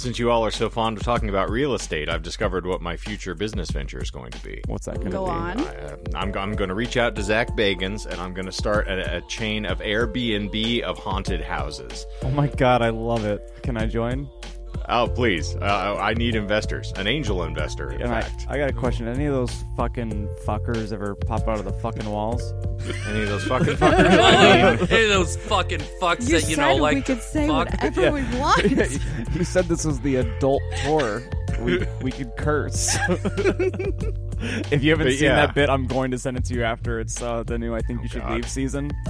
since you all are so fond of talking about real estate, I've discovered what my future business venture is going to be. What's that going to Go be? on. I, uh, I'm, I'm going to reach out to Zach Bagans and I'm going to start a, a chain of Airbnb of haunted houses. Oh my god, I love it. Can I join? Oh, please. Uh, I need investors. An angel investor, in And I, fact. I got a question. Any of those fucking fuckers ever pop out of the fucking walls? Any of those fucking fuckers? I mean, Hey, those fucking fucks You that you said know like we could say fuck. whatever Yeah. we want. you said this was the adult tour. We we could curse. if you haven't But seen yeah. that bit, I'm going to send it to you after it's uh, the new I think you should God. leave season.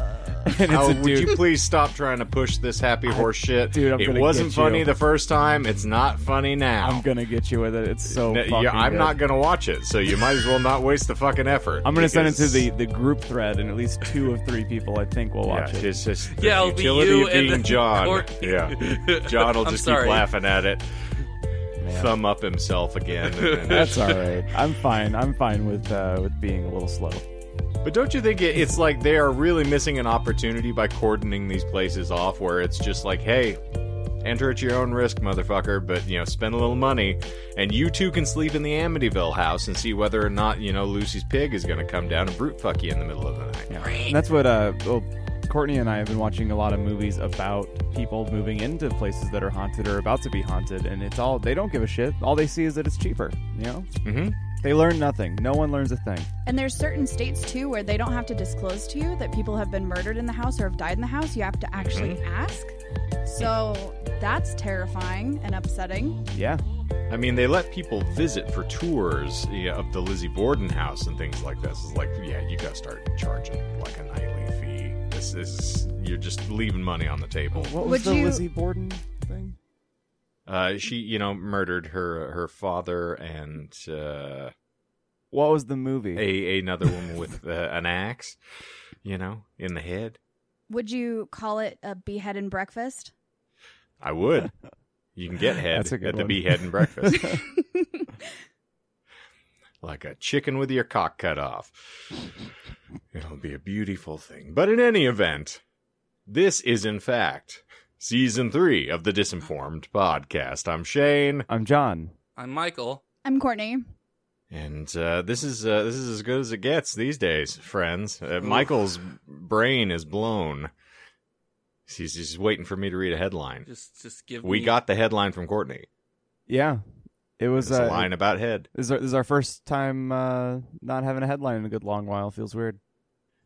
and it's Oh, a would dude. you please stop trying to push this happy horse shit? dude, I'm it gonna wasn't get funny you. the first time. It's not funny now. I'm gonna get you with it. It's so. No, fucking yeah, I'm good. not gonna watch it, so you might as well not waste the fucking effort. I'm gonna send it to because- the, the group thread, and at least two of three people I think will watch Yeah, it. it's just the Yeah, it'll be futility you of and being then John. Courtney. Yeah, John will I'm just sorry. keep laughing at it, Thumb up himself again. That's all right. I'm fine. I'm fine with uh, with being a little slow. But don't you think it's like they are really missing an opportunity by cordoning these places off, where it's just like, hey, enter at your own risk, motherfucker, but you know, spend a little money, and you too can sleep in the Amityville house and see whether or not you know Lucy's pig is going to come down and brute fuck you in the middle of the night. Yeah. And that's what uh well Courtney and I have been watching a lot of movies about people moving into places that are haunted or about to be haunted and it's all they don't give a shit. All they see is that it's cheaper, you know? Mm-hmm. They learn nothing. No one learns a thing. And there's certain states too where they don't have to disclose to you that people have been murdered in the house or have died in the house. You have to actually Mm-hmm. ask. So that's terrifying and upsetting. Yeah. I mean, they let people visit for tours yeah, of the Lizzie Borden house and things like this. It's like, yeah, you got to start charging like a nightly fee. This is you're just leaving money on the table. What was Would the you- Lizzie Borden thing? Uh, she, you know, murdered her her father and uh, What was the movie? a another woman with uh, an axe, you know, in the head. Would you call it a behead and breakfast? I would. You can get head That's a good at the behead and breakfast, like a chicken with your cock cut off. It'll be a beautiful thing. But in any event, this is in fact season three of the Disinformed podcast. I'm Shane, I'm John. I'm Michael. I'm Courtney. and uh, this is uh, this is as good as it gets these days, friends. Uh, Michael's brain is blown. He's just waiting for me to read a headline. Just just give We me got the headline from Courtney. Yeah. It was It's uh, a line about head. This is, our, this is our first time uh, not having a headline in a good long while. Feels weird.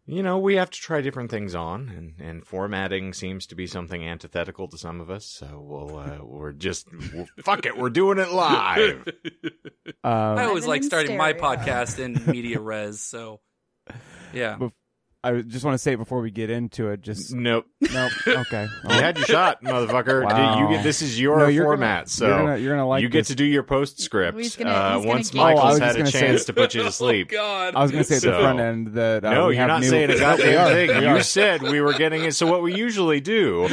You know, we have to try different things on, and, and formatting seems to be something antithetical to some of us. So we'll uh, we're just we're, fuck it, we're doing it live. Uh, I always like in starting my podcast in media res, so yeah. Bef- I just want to say it before we get into it, just nope, nope. Okay. you had your shot, motherfucker. Wow. You get this is your No, you're format, gonna, so you're gonna, you're gonna like you get this. to do your postscript He's gonna- uh, he's gonna once get- Oh, Michael's had a gonna say- chance to put you to sleep. Oh God. I was gonna say at the front end that uh, no, we you're have not new- saying a We goddamn are. thing. You said we were getting it. So what we usually do on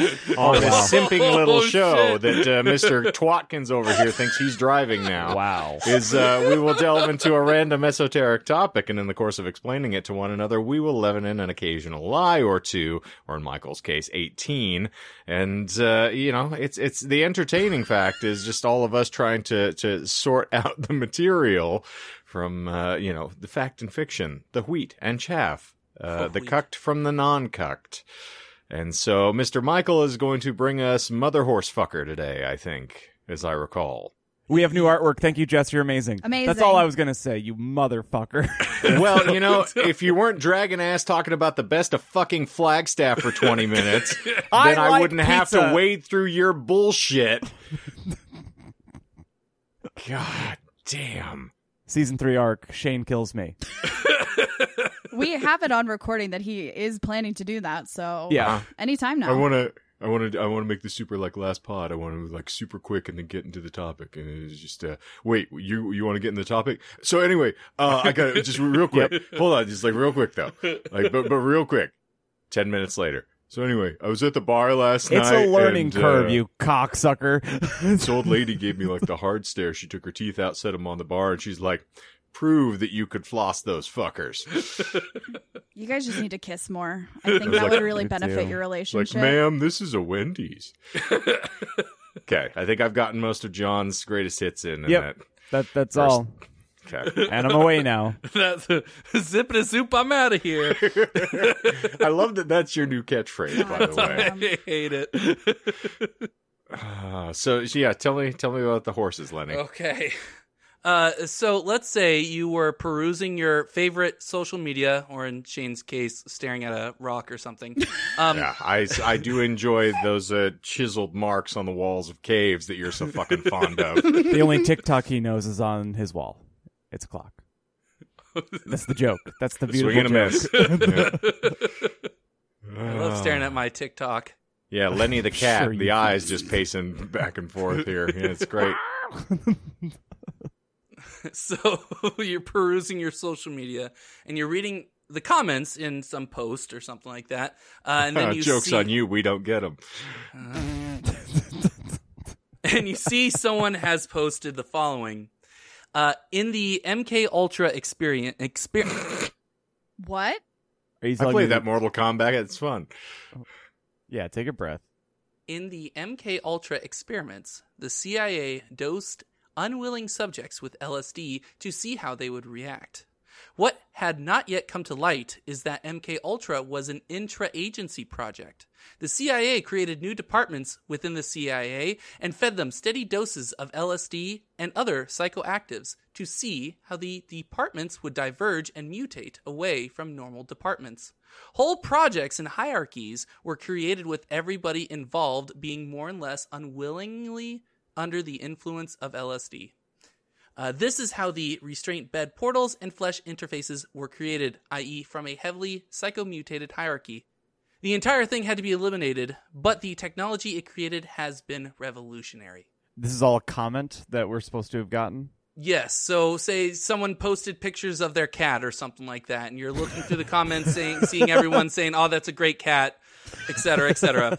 this wow. simping little Oh, show shit. that uh, Mr. Twatkins over here thinks he's driving now. Wow. is uh, we will delve into a random esoteric topic, and in the course of explaining it to one another, we will leaven in an occasional lie or two, or in Michael's case, eighteen. And uh, you know, it's it's the entertaining fact is just all of us trying to to sort out the material from uh, you know the fact and fiction, the wheat and chaff, uh, Oh, the cucked from the non-cucked. And so, Mr. Michael is going to bring us Mother Horse Fucker today, I think, as I recall. We have new artwork. Thank you, Jess. You're amazing. Amazing. That's all I was gonna say. You motherfucker. Well, you know, if you weren't dragging ass talking about the best of fucking Flagstaff for 20 minutes, then I I, like wouldn't have to wade through your bullshit. God damn. Season three arc. Shane kills me. We have it on recording that he is planning to do that. So Yeah. Uh-huh. anytime now. I want to I want to I want to make this super like last pod. I want to like super quick and then get into the topic. And it's just uh wait, you you want to get in the topic? So anyway, uh I got just real quick. Hold on, just like real quick though. Like but but real quick. 10 minutes later. So anyway, I was at the bar last It's night. It's a learning and, curve, uh, you cocksucker. this old lady gave me like the hard stare. She took her teeth out, set them on the bar, and she's like, "Prove that you could floss those fuckers." you guys just need to kiss more. I think was that like- would really benefit too. your like, relationship. ma'am, this is a Wendy's. Okay, I think I've gotten most of John's greatest hits in. in Yep. that. That that's First- all. Okay. And I'm away now. That's zip it a soup. I'm out of here. I love that that's your new catchphrase, by the way. I hate it. Uh, so so yeah, tell me tell me about the horses, Lenny. Okay. Uh, so let's say you were perusing your favorite social media, or in Shane's case, staring at a rock or something. Um, Yeah, I, I do enjoy those uh, chiseled marks on the walls of caves that you're so fucking fond of. The only TikTok he knows is on his wall. It's a clock. That's the joke. That's the Swing and beautiful a joke. miss. I love staring at my TikTok. Yeah, Lenny the cat, Sure the do. eyes just pacing back and forth here. Yeah, it's great. So you're perusing your social media and you're reading the comments in some post or something like that, uh, and then you Jokes see, on you, we don't get them. and you see someone has posted the following. Uh, in the MK Ultra experience, experience What? Are I played that Mortal Kombat. It's fun. Yeah, take a breath. In the MK Ultra experiments, the CIA dosed unwilling subjects with LSD to see how they would react. What had not yet come to light is that MK Ultra was an intra-agency project. The CIA created new departments within the CIA and fed them steady doses of LSD and other psychoactives to see how the departments would diverge and mutate away from normal departments. Whole projects and hierarchies were created with everybody involved being more and less unwillingly under the influence of LSD. Uh, this is how the restraint bed portals and flesh interfaces were created, i.e., from a heavily psychomutated hierarchy. The entire thing had to be eliminated, but the technology it created has been revolutionary. This is all a comment that we're supposed to have gotten. Yes, so say someone posted pictures of their cat or something like that, and you're looking through the comments, saying, seeing everyone saying, "Oh, that's a great cat," et cetera, et cetera.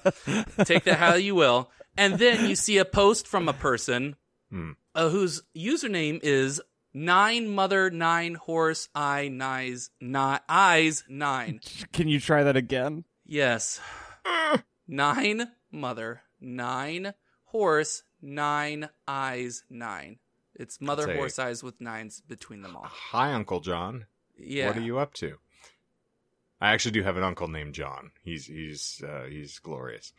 Take that how you will, and then you see a post from a person Hmm. uh, whose username is nine mother nine horse eye nines not eyes nine. Can you try that again? Yes, nine mother nine horse nine eyes nine. It's mother That's a- horse eyes with nines between them all. Hi, Uncle John. Yeah. What are you up to? I actually do have an uncle named John. He's he's uh, he's glorious.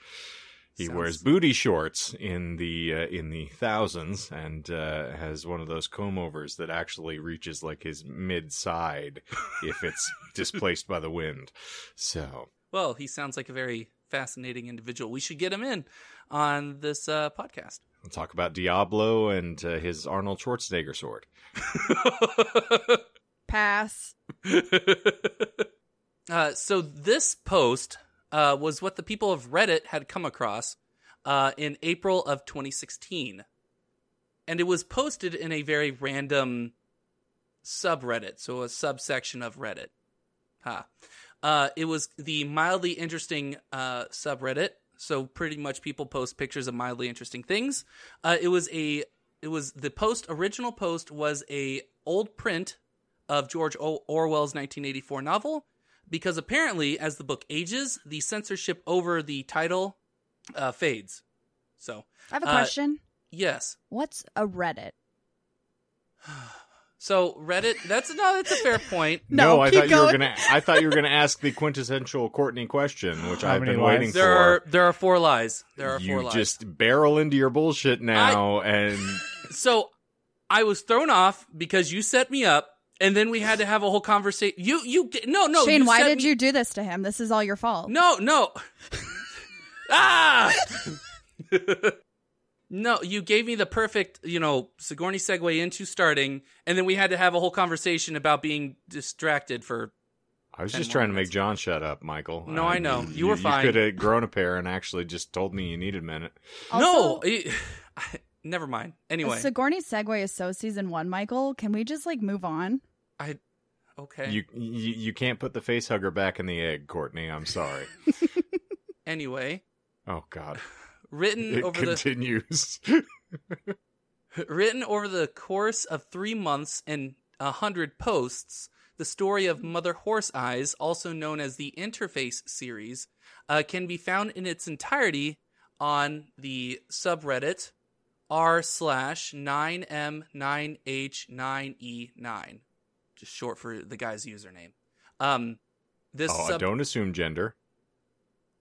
He Sounds- wears booty shorts in the uh, in the thousands and uh, has one of those comb overs that actually reaches like his mid side if it's displaced by the wind. So Well, he sounds like a very fascinating individual. We should get him in on this uh, podcast. we'll talk about Diablo and uh, his Arnold Schwarzenegger sword. Pass. uh, so this post uh, was what the people of Reddit had come across uh, in April of 2016, and it was posted in a very random subreddit, so a subsection of Reddit. Ha. Uh, it was the mildly interesting uh, subreddit. So pretty much people post pictures of mildly interesting things. Uh, it was a it was the post original post was a old print of George o- Orwell's 1984 novel because apparently as the book ages, the censorship over the title uh, fades. So I have a Uh, question. yes, What's a Reddit? so Reddit. That's no, that's a fair point. No, I keep thought you were going. gonna. I thought you were gonna ask the quintessential Courtney question, which How I've been lies? waiting There for. are there are four lies. There are you four lies. You just barrel into your bullshit now, and so I was thrown off because you set me up, and then we had to have a whole conversation. You you no no Shane, you why did me- you do this to him? This is all your fault. No no ah. No, you gave me the perfect, you know, Sigourney segue into starting, and then we had to have a whole conversation about being distracted for. I was just trying to make John shut up, Michael. No, I know. You were You fine. could have grown a pair and actually just told me you needed a minute. no, Also- it- never mind. Anyway, Sigourney segue is so season one, Michael. Can we just like move on? I okay. You, you you can't put the face hugger back in the egg, Courtney. I'm sorry. anyway, oh God, written it over the continues. Written over the course of three months and a hundred posts, the story of Mother Horse Eyes, also known as the Interface series, uh, can be found in its entirety on the subreddit r slash 9m9h9e9, just short for the guy's username. Um, this Oh, sub- don't assume gender.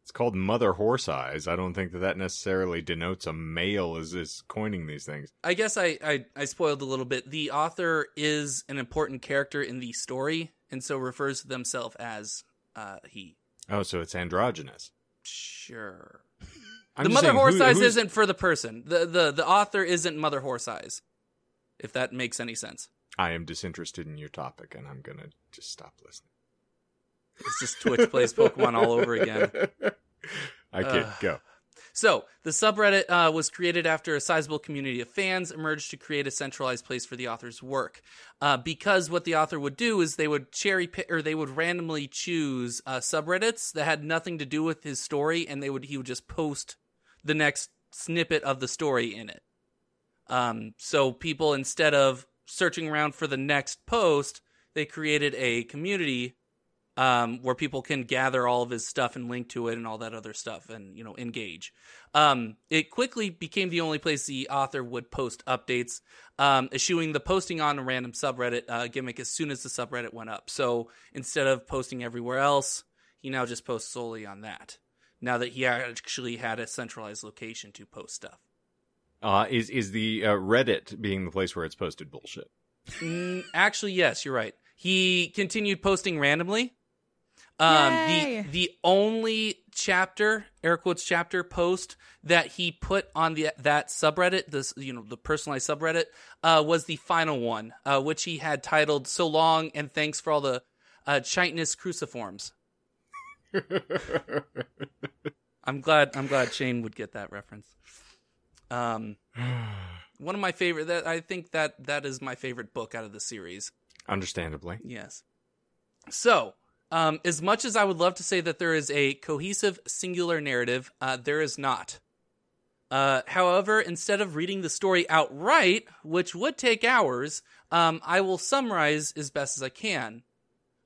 It's called mother horse eyes. I don't think that that necessarily denotes a male is is coining these things. I guess I, I I spoiled a little bit. The author is an important character in the story, and so refers to themselves as uh, he. Oh, so it's androgynous. Sure. I'm the mother saying, horse who- eyes isn't for the person. The the the author isn't mother horse eyes. If that makes any sense. I am disinterested in your topic, and I'm gonna just stop listening. It's just Twitch plays Pokemon all over again. I kid. Ugh. Go. So, the subreddit uh, was created after a sizable community of fans emerged to create a centralized place for the author's work. Uh, because what the author would do is they would cherry pick or they would randomly choose uh, subreddits that had nothing to do with his story, and they would he would just post the next snippet of the story in it. Um, so people instead of searching around for the next post, they created a community um, where people can gather all of his stuff and link to it and all that other stuff and you know engage. Um, it quickly became the only place the author would post updates, um, eschewing the posting on a random subreddit uh, gimmick as soon as the subreddit went up. So instead of posting everywhere else, he now just posts solely on that. Now that he actually had a centralized location to post stuff. Uh, is is the uh, Reddit being the place where it's posted bullshit? Mm, actually, yes, you're right. He continued posting randomly. Um, Yay. the the only chapter, air quotes chapter post that he put on the that subreddit, this you know the personalized subreddit, uh, was the final one, uh, which he had titled "So long and thanks for all the uh, chitinous cruciforms." I'm glad I'm glad Shane would get that reference. Um, one of my favorite that I think that that is my favorite book out of the series. Understandably. Yes. So, um, as much as I would love to say that there is a cohesive singular narrative, uh, there is not. Uh, however, instead of reading the story outright, which would take hours, um, I will summarize as best as I can.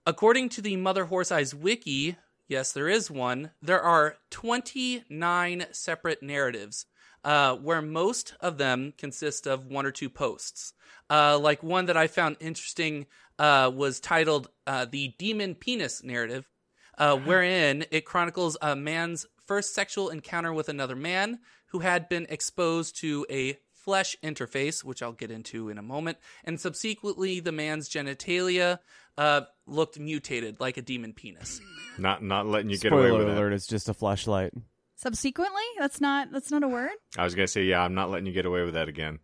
According to the Mother Horse Eyes wiki, yes, there is one, there are 29 separate narratives, uh, where most of them consist of one or two posts. Uh, like one that I found interesting uh, was titled uh, The Demon Penis Narrative, uh, wherein it chronicles a man's first sexual encounter with another man who had been exposed to a flesh interface, which I'll get into in a moment, and subsequently the man's genitalia uh, looked mutated like a demon penis. Not not letting you get away with alert! It's just a flashlight. Subsequently, that's not that's not a word. I was gonna say, yeah, I'm not letting you get away with that again.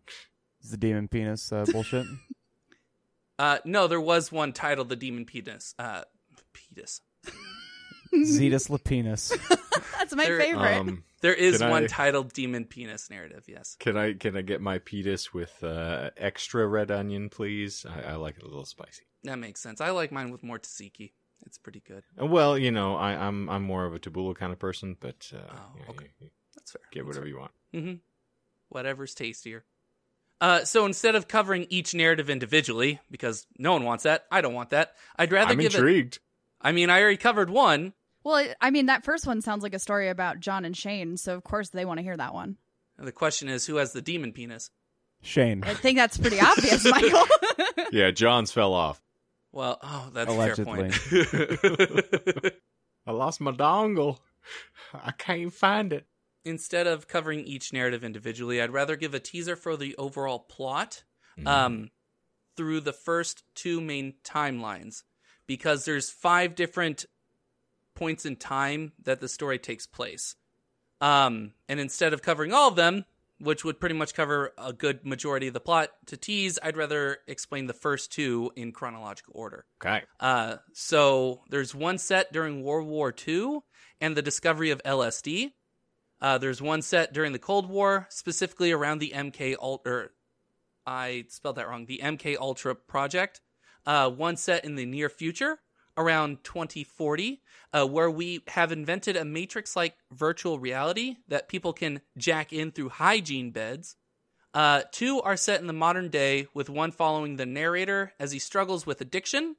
It's the demon penis uh, bullshit. Uh, no, there was one titled The Demon Penis. Uh, penis. Zetus Lapinus. That's my There- favorite. Um, There is Can one I- titled Demon Penis Narrative, yes. can I can I get my penis with uh, extra red onion, please? I, I like it a little spicy. That makes sense. I like mine with more tzatziki. It's pretty good. Uh, Well, you know, I, I'm I'm more of a tabbouleh kind of person, but uh, Oh, yeah, okay. you- you That's fair. get whatever you want. Mm-hmm. Whatever's tastier. Uh, so instead of covering each narrative individually, because no one wants that, I don't want that. I'd rather I'm give it. intrigued. I mean, I already covered one. Well, I mean, that first one sounds like a story about John and Shane, so of course they want to hear that one. And the question is, who has the demon penis? Shane. I think that's pretty obvious, Michael. Yeah, John's fell off. Well, oh, that's a fair point. I lost my dongle. I can't find it. instead of covering each narrative individually, I'd rather give a teaser for the overall plot um, through the first two main timelines because there's five different points in time that the story takes place. Um, and instead of covering all of them, which would pretty much cover a good majority of the plot to tease, I'd rather explain the first two in chronological order. Okay. Uh, so there's one set during World War II and the discovery of LSD. Uh, there's one set during the Cold War, specifically around the MK Ultra. I spelled that wrong. The MK Ultra project. Uh, one set in the near future, around 2040, uh, where we have invented a matrix-like virtual reality that people can jack in through hygiene beds. Uh, two are set in the modern day, with one following the narrator as he struggles with addiction,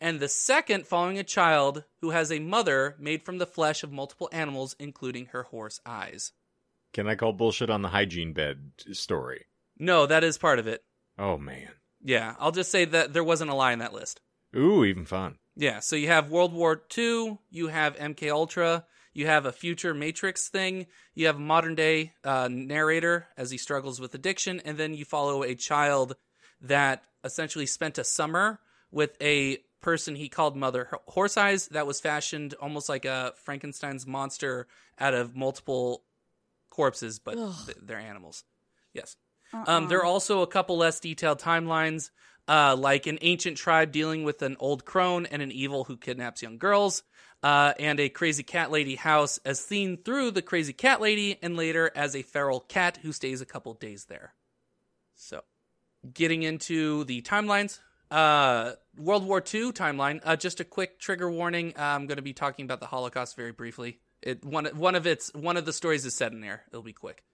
and the second following a child who has a mother made from the flesh of multiple animals, including her horse eyes. Can I call bullshit on the hygiene bed story? No, that is part of it. Oh man. Yeah, I'll just say that there wasn't a lie in that list. Ooh, even fun. Yeah, so you have World War II, you have MK Ultra, you have a future Matrix thing, you have a modern day uh, narrator as he struggles with addiction, and then you follow a child that essentially spent a summer with a person he called Mother Horse Eyes that was fashioned almost like a Frankenstein's monster out of multiple corpses, but th- they're animals. Yes. Uh-uh. Um, there are also a couple less detailed timelines, uh, like an ancient tribe dealing with an old crone and an evil who kidnaps young girls, uh, and a crazy cat lady house as seen through the crazy cat lady, and later as a feral cat who stays a couple days there. So, getting into the timelines. Uh, World War II timeline. Uh, just a quick trigger warning. Uh, I'm going to be talking about the Holocaust very briefly. It one one of its one of the stories is set in there. It'll be quick.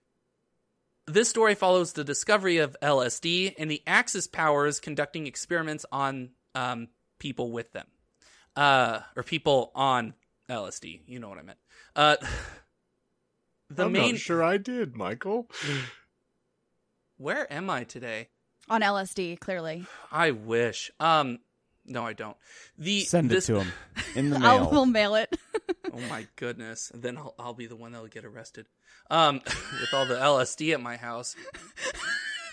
This story follows the discovery of LSD and the Axis powers conducting experiments on um, people with them, uh, or people on LSD. You know what I meant. Uh, the I'm main. not sure I did, Michael. Where am I today? on LSD, clearly. I wish. Um, no, I don't. The Send this, it to him in the I'll mail. we'll mail it. Oh my goodness! Then I'll, I'll be the one that'll get arrested. Um, with all the LSD at my house.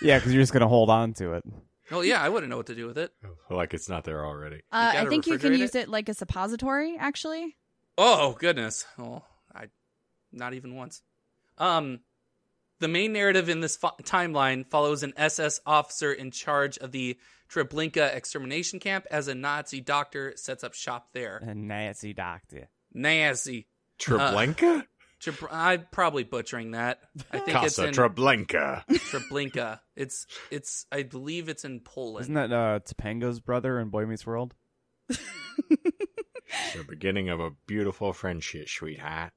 yeah, because you're just gonna hold on to it. Oh yeah, I wouldn't know what to do with it. like it's not there already. Uh, I think you can refrigerate use it like a suppository, actually. Oh goodness! Oh, I not even once. Um, the main narrative in this fo- timeline follows an SS officer in charge of the Treblinka extermination camp as a Nazi doctor sets up shop there. A Nazi doctor. Nazi. Treblinka? Tre- I'm probably butchering that. I think it's in Treblinka. Treblinka. It's it's I believe it's in Poland. Isn't that uh, Topanga's brother in Boy Meets World? the beginning of a beautiful friendship, sweetheart.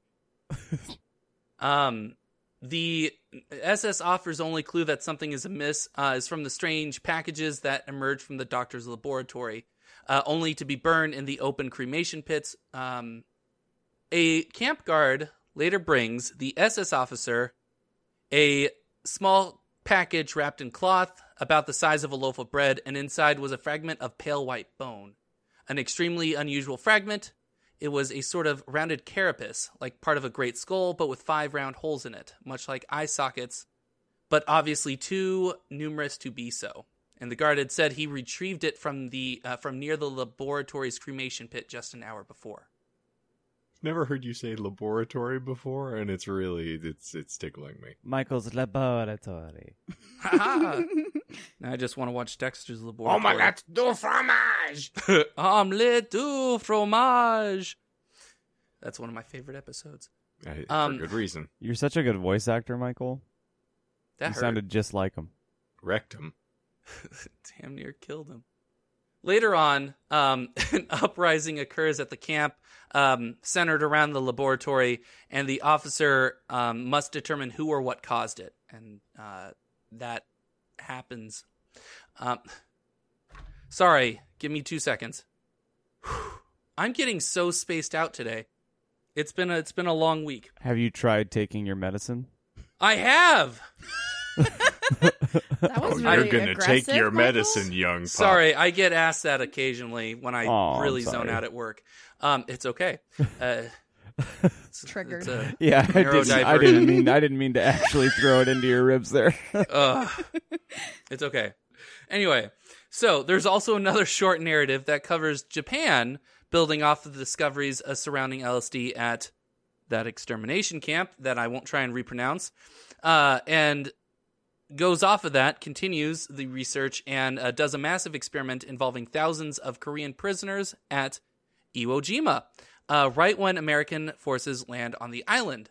Um, the SS officer's only clue that something is amiss uh, is from the strange packages that emerge from the doctor's laboratory, uh, only to be burned in the open cremation pits. Um, a camp guard later brings the SS officer a small package wrapped in cloth about the size of a loaf of bread, and inside was a fragment of pale white bone. An extremely unusual fragment. It was a sort of rounded carapace, like part of a great skull, but with five round holes in it, much like eye sockets, but obviously too numerous to be so. And the guard had said he retrieved it from the uh, from near the laboratory's cremation pit just an hour before. Never heard you say laboratory before, and it's really it's it's tickling me. Michael's laboratory. Ha Now I just want to watch Dexter's Laboratory. Oh du fromage! Omelette du fromage. That's one of my favorite episodes. Uh, Um, for good reason. You're such a good voice actor, Michael. That you hurt. sounded just like him. Wrecked him. Damn near killed him. Later on, um, an uprising occurs at the camp, um, centered around the laboratory, and the officer um, must determine who or what caused it, and uh, that happens. Um, sorry, give me two seconds. I'm getting so spaced out today. It's been a, it's been a long week. Have you tried taking your medicine? I have. That Oh, was you're gonna take your Michael. medicine, young pup. Sorry, I get asked that occasionally when I Aw, I'm really zone out at work. Um, it's okay. Uh, it's, Triggered. it's a- Yeah, I didn't, I didn't mean I didn't mean to actually throw it into your ribs there. Ugh. it's okay. Anyway, so there's also another short narrative that covers Japan building off of the discoveries uh, surrounding LSD at that extermination camp that I won't try and repronounce, uh, and goes off of that, continues the research, and uh, does a massive experiment involving thousands of Korean prisoners at Iwo Jima, uh, right when American forces land on the island.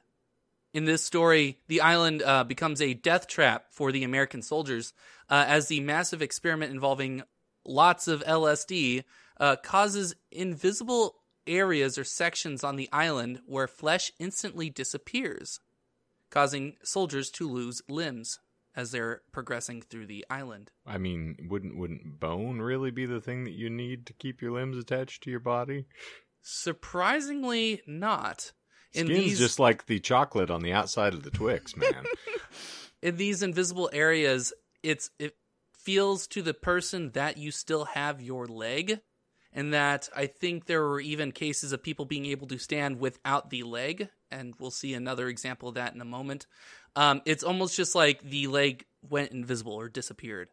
In this story, the island uh, becomes a death trap for the American soldiers uh, as the massive experiment involving lots of LSD uh, causes invisible areas or sections on the island where flesh instantly disappears, causing soldiers to lose limbs as they're progressing through the island. I mean, wouldn't wouldn't bone really be the thing that you need to keep your limbs attached to your body? Surprisingly, not. In Skin's these just like the chocolate on the outside of the Twix, man. in these invisible areas, it's it feels to the person that you still have your leg, and that I think there were even cases of people being able to stand without the leg, and we'll see another example of that in a moment. Um, it's almost just like the leg went invisible or disappeared.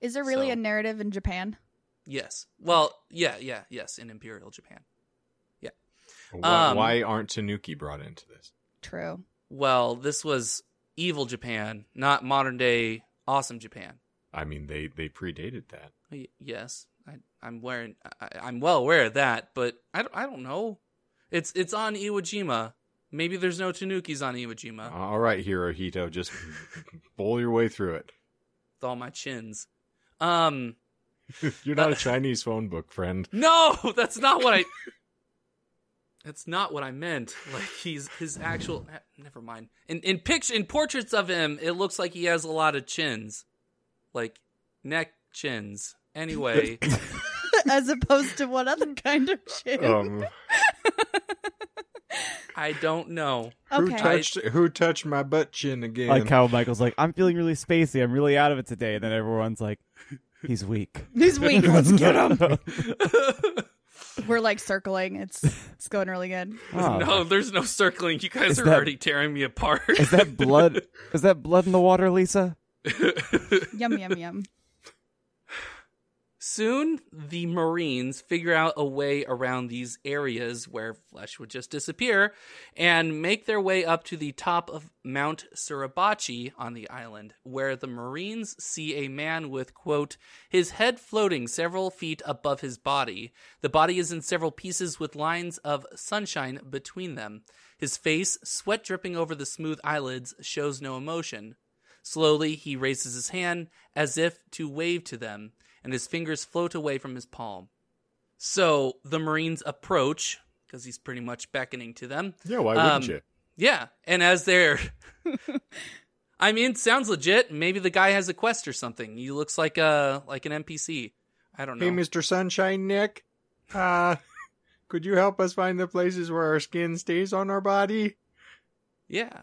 Is there really So- a narrative in Japan? Yes. Well, yeah, yeah, yes, in Imperial Japan. why, Um, why aren't Tanuki brought into this? True. Well, this was evil Japan, not modern day awesome Japan. I mean, they they predated that. Yes, I, I'm wearing. I, I'm well aware of that, but I don't. I don't know. It's it's on Iwo Jima. Maybe there's no Tanukis on Iwo Jima All right, Hirohito, just bowl your way through it. with all my chins. Um, You're not a Chinese phone book, friend. no, that's not what I. That's not what I meant. Like he's his actual. eh, Never mind. In in picture in portraits of him, it looks like he has a lot of chins, like neck chins. Anyway, As opposed to what other kind of chin? Um, I don't know. who okay. touched who touched my butt chin again? Like how Michael's like, I'm feeling really spacey. I'm really out of it today. And then everyone's like, he's weak. He's weak. Let's get him. We're like circling. It's it's going really good. Oh. No, there's no circling. You guys Is are that- already tearing me apart. Is that blood? Is that blood in the water, Lisa? Yum yum yum. Soon, the Marines figure out a way around these areas where flesh would just disappear and make their way up to the top of Mount Suribachi on the island, where the Marines see a man with, quote, his head floating several feet above his body. The body is in several pieces with lines of sunshine between them. His face, sweat dripping over the smooth eyelids, shows no emotion. Slowly, he raises his hand as if to wave to them, and his fingers float away from his palm. So the Marines approach, because he's pretty much beckoning to them. yeah, why wouldn't um, you? Yeah, and as they're. I mean, sounds legit. Maybe the guy has a quest or something. He looks like a like an NPC. I don't know. Hey, Mister Sunshine Nick, uh, could you help us find the places where our skin stays on our body? Yeah.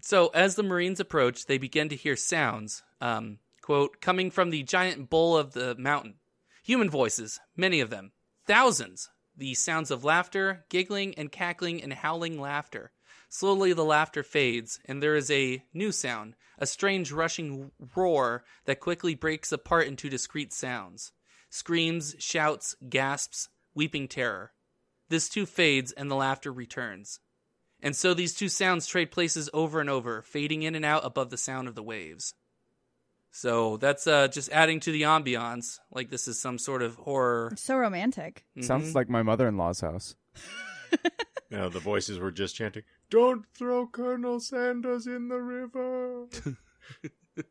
So as the Marines approach, they begin to hear sounds, um, quote, coming from the giant bowl of the mountain. Human voices, many of them, thousands. The sounds of laughter, giggling, and cackling and howling laughter. Slowly the laughter fades, and there is a new sound, a strange rushing roar that quickly breaks apart into discrete sounds. Screams, shouts, gasps, weeping terror. This too fades, and the laughter returns. And so these two sounds trade places over and over, fading in and out above the sound of the waves. So that's uh, just adding to the ambiance, like this is some sort of horror. It's so romantic. Mhm. Sounds like my mother-in-law's house. You know, the voices were just chanting, "Don't throw Colonel Sanders in the river."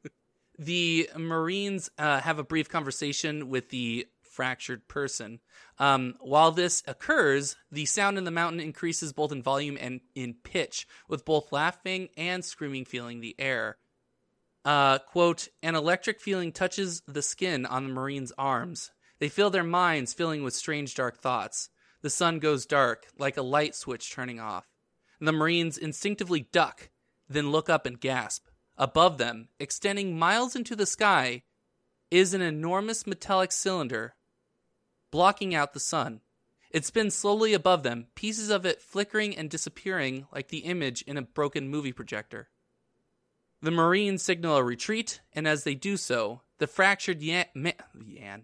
the Marines uh, have a brief conversation with the fractured person. Um, while this occurs, the sound in the mountain increases both in volume and in pitch, with both laughing and screaming filling the air. Uh, quote, an electric feeling touches the skin on the Marines' arms. They feel their minds filling with strange dark thoughts. The sun goes dark, like a light switch turning off. The Marines instinctively duck, then look up and gasp. Above them, extending miles into the sky, is an enormous metallic cylinder blocking out the sun. It spins slowly above them, pieces of it flickering and disappearing like the image in a broken movie projector. The Marines signal a retreat, and as they do so, the fractured yan, ma- yan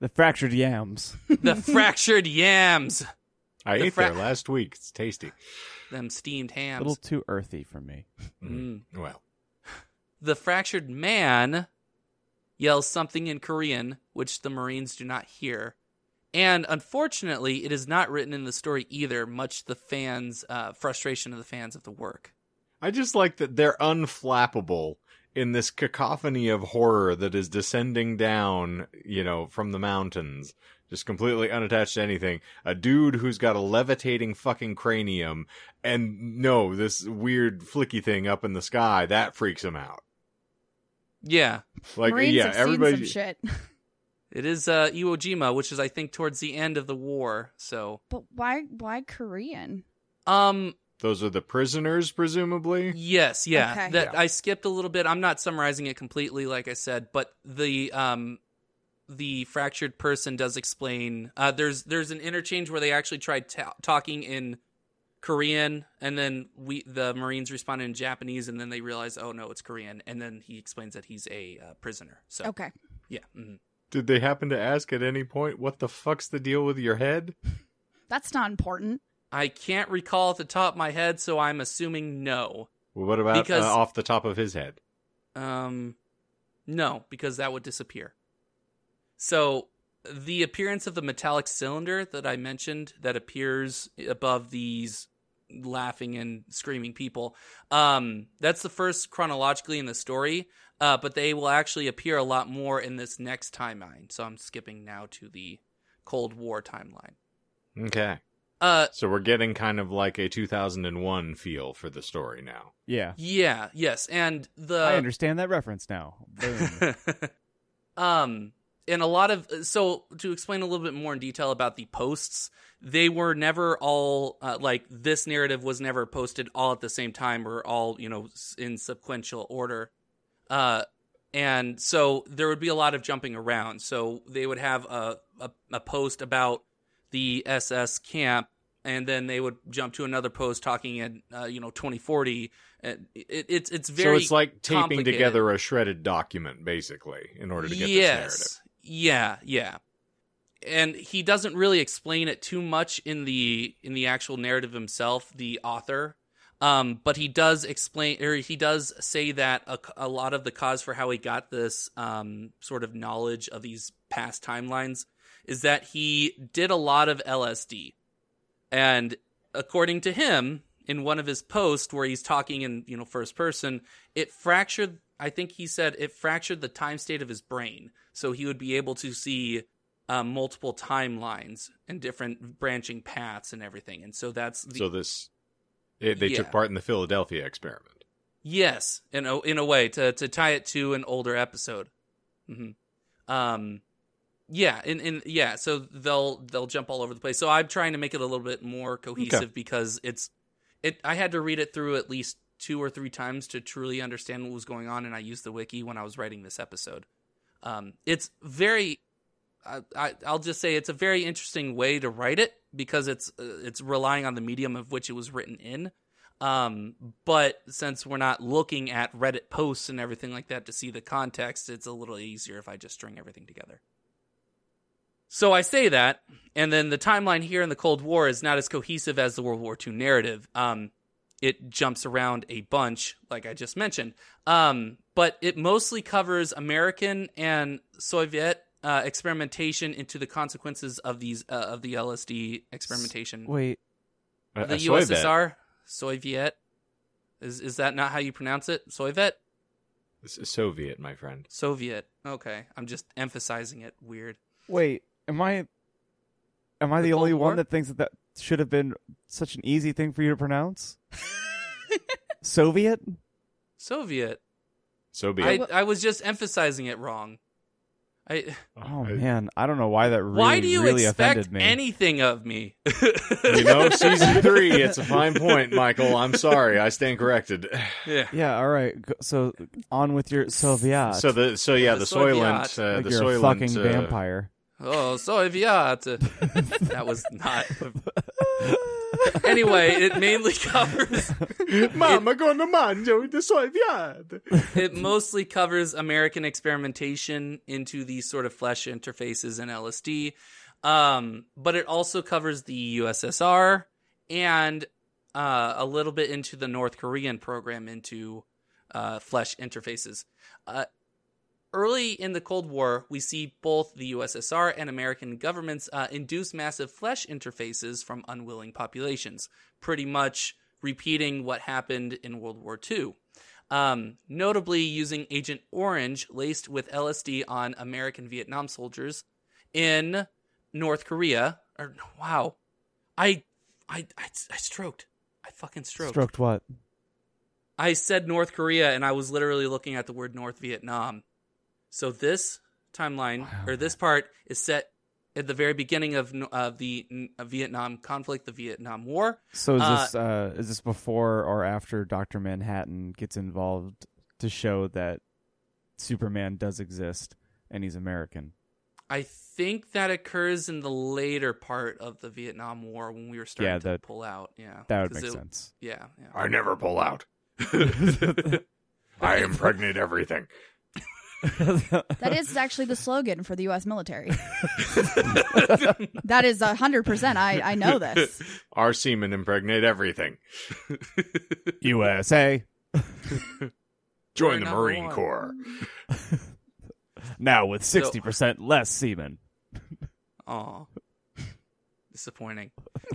The fractured yams. the fractured yams, I The ate fra- there last week. It's tasty. them steamed hams. A little too earthy for me. Mm. Well, The fractured man yells something in Korean, which the Marines do not hear. And unfortunately, it is not written in the story either, much to the fans' uh, frustration of the fans of the work. I just like that they're unflappable in this cacophony of horror that is descending down, you know, from the mountains. Just completely unattached to anything. A dude who's got a levitating fucking cranium, and no, this weird flicky thing up in the sky, that freaks him out. Yeah, Like, Marines yeah, everybody. some shit. it is uh, Iwo Jima, which is, I think, towards the end of the war. So, But why why Korean? Um, Those are the prisoners, presumably. Yes, yeah. Okay. That Yeah. I skipped a little bit. I'm not summarizing it completely, like I said, but the um the fractured person does explain. Uh, there's there's an interchange where they actually tried ta- talking in Korean, and then we the Marines responded in Japanese, and then they realized, oh no, it's Korean, and then he explains that he's a uh, prisoner. So Okay. yeah, mhm. Did they happen to ask at any point what the fuck's the deal with your head? That's not important. I can't recall at the top of my head, so I'm assuming no. Well, what about Because- uh, off the top of his head? Um, no, because that would disappear. So the appearance of the metallic cylinder that I mentioned that appears above these laughing and screaming people, um, that's the first chronologically in the story. Uh, but they will actually appear a lot more in this next timeline. So I'm skipping now to the Cold War timeline. Okay. Uh, So we're getting kind of like a 2001 feel for the story now. Yeah. yeah, yes, and the I understand that reference now. Um and a lot of so to explain a little bit more in detail about the posts they were never all uh, like this narrative was never posted all at the same time or all you know in sequential order uh and so there would be a lot of jumping around so they would have a a, a post about the ss camp and then they would jump to another post talking in uh, you know 2040 it, it, it's it's very so it's like taping together a shredded document, basically, in order to get this narrative. Yeah, yeah. And he doesn't really explain it too much in the in the actual narrative himself, the author. Um, but he does explain, or he does say that a, a lot of the cause for how he got this um, sort of knowledge of these past timelines is that he did a lot of LSD, and according to him, in one of his posts where he's talking in you know first person, it fractured. I think he said it fractured the time state of his brain, so he would be able to see um, multiple timelines and different branching paths and everything. And so that's the, So this, it, they Yeah. took part in the Philadelphia experiment. Yes, in a in a way to to tie it to an older episode. hmm Um, yeah, in in yeah, so they'll they'll jump all over the place. So I'm trying to make it a little bit more cohesive because it's it. I had to read it through at least two or three times to truly understand what was going on, and I used the wiki when I was writing this episode. Um, it's very. I, I, I'll just say it's a very interesting way to write it because it's uh, it's relying on the medium of which it was written in. Um, but since we're not looking at Reddit posts and everything like that to see the context, it's a little easier if I just string everything together. So I say that, and then the timeline here in the Cold War is not as cohesive as the World War II narrative. Um, it jumps around a bunch, like I just mentioned. Um, but it mostly covers American and Soviet uh, experimentation into the consequences of these uh, of the LSD experimentation Wait, the a Soviet. USSR, Soviet. Is is that not how you pronounce it? Soviet, Soviet, my friend. Soviet. Okay, I'm just emphasizing it. Weird. wait. Am I? Am I The the, only War? one that thinks that that should have been such an easy thing for you to pronounce? Soviet? Soviet. Soviet. I I was just emphasizing it wrong. I. Oh man, I don't know why that really, why do you really expect me. anything of me? you know, season three. It's a fine point, Michael. I'm sorry. I stand corrected. yeah. Yeah, all right. So on with your Soviet. So the so yeah, The the, Soviet. Soylent, uh, like the you're Soylent, a fucking uh, vampire. Oh, Soviet. that was not. anyway, it mainly covers Mama gonna manjo the Soviet. it mostly covers American experimentation into these sort of flesh interfaces and LSD. Um, but it also covers the USSR and uh, a little bit into the North Korean program into uh, flesh interfaces. Uh, early in the Cold War, we see both the USSR and American governments uh, induce massive flesh interfaces from unwilling populations, pretty much repeating what happened in World War II. Um, notably, using Agent Orange laced with LSD on American Vietnam soldiers in North Korea. Or wow, I, I, I, I stroked. I fucking stroked. Stroked what? I said North Korea, and I was literally looking at the word North Vietnam. So this timeline or this part is set at the very beginning of of the uh, Vietnam conflict, the Vietnam War. So is Uh, this uh, is this before or after Doctor Manhattan gets involved to show that Superman does exist and he's American? I think that occurs in the later part of the Vietnam War when we were starting Yeah, to pull out. Yeah, That would make it- sense. Yeah, yeah. I never pull out. I impregnate everything. That is actually the slogan for the U.S. military. that is a hundred percent. I I know this. Our seamen impregnate everything. USA. Join the Marine one. Corps. Now with sixty percent less semen. Aw. Disappointing.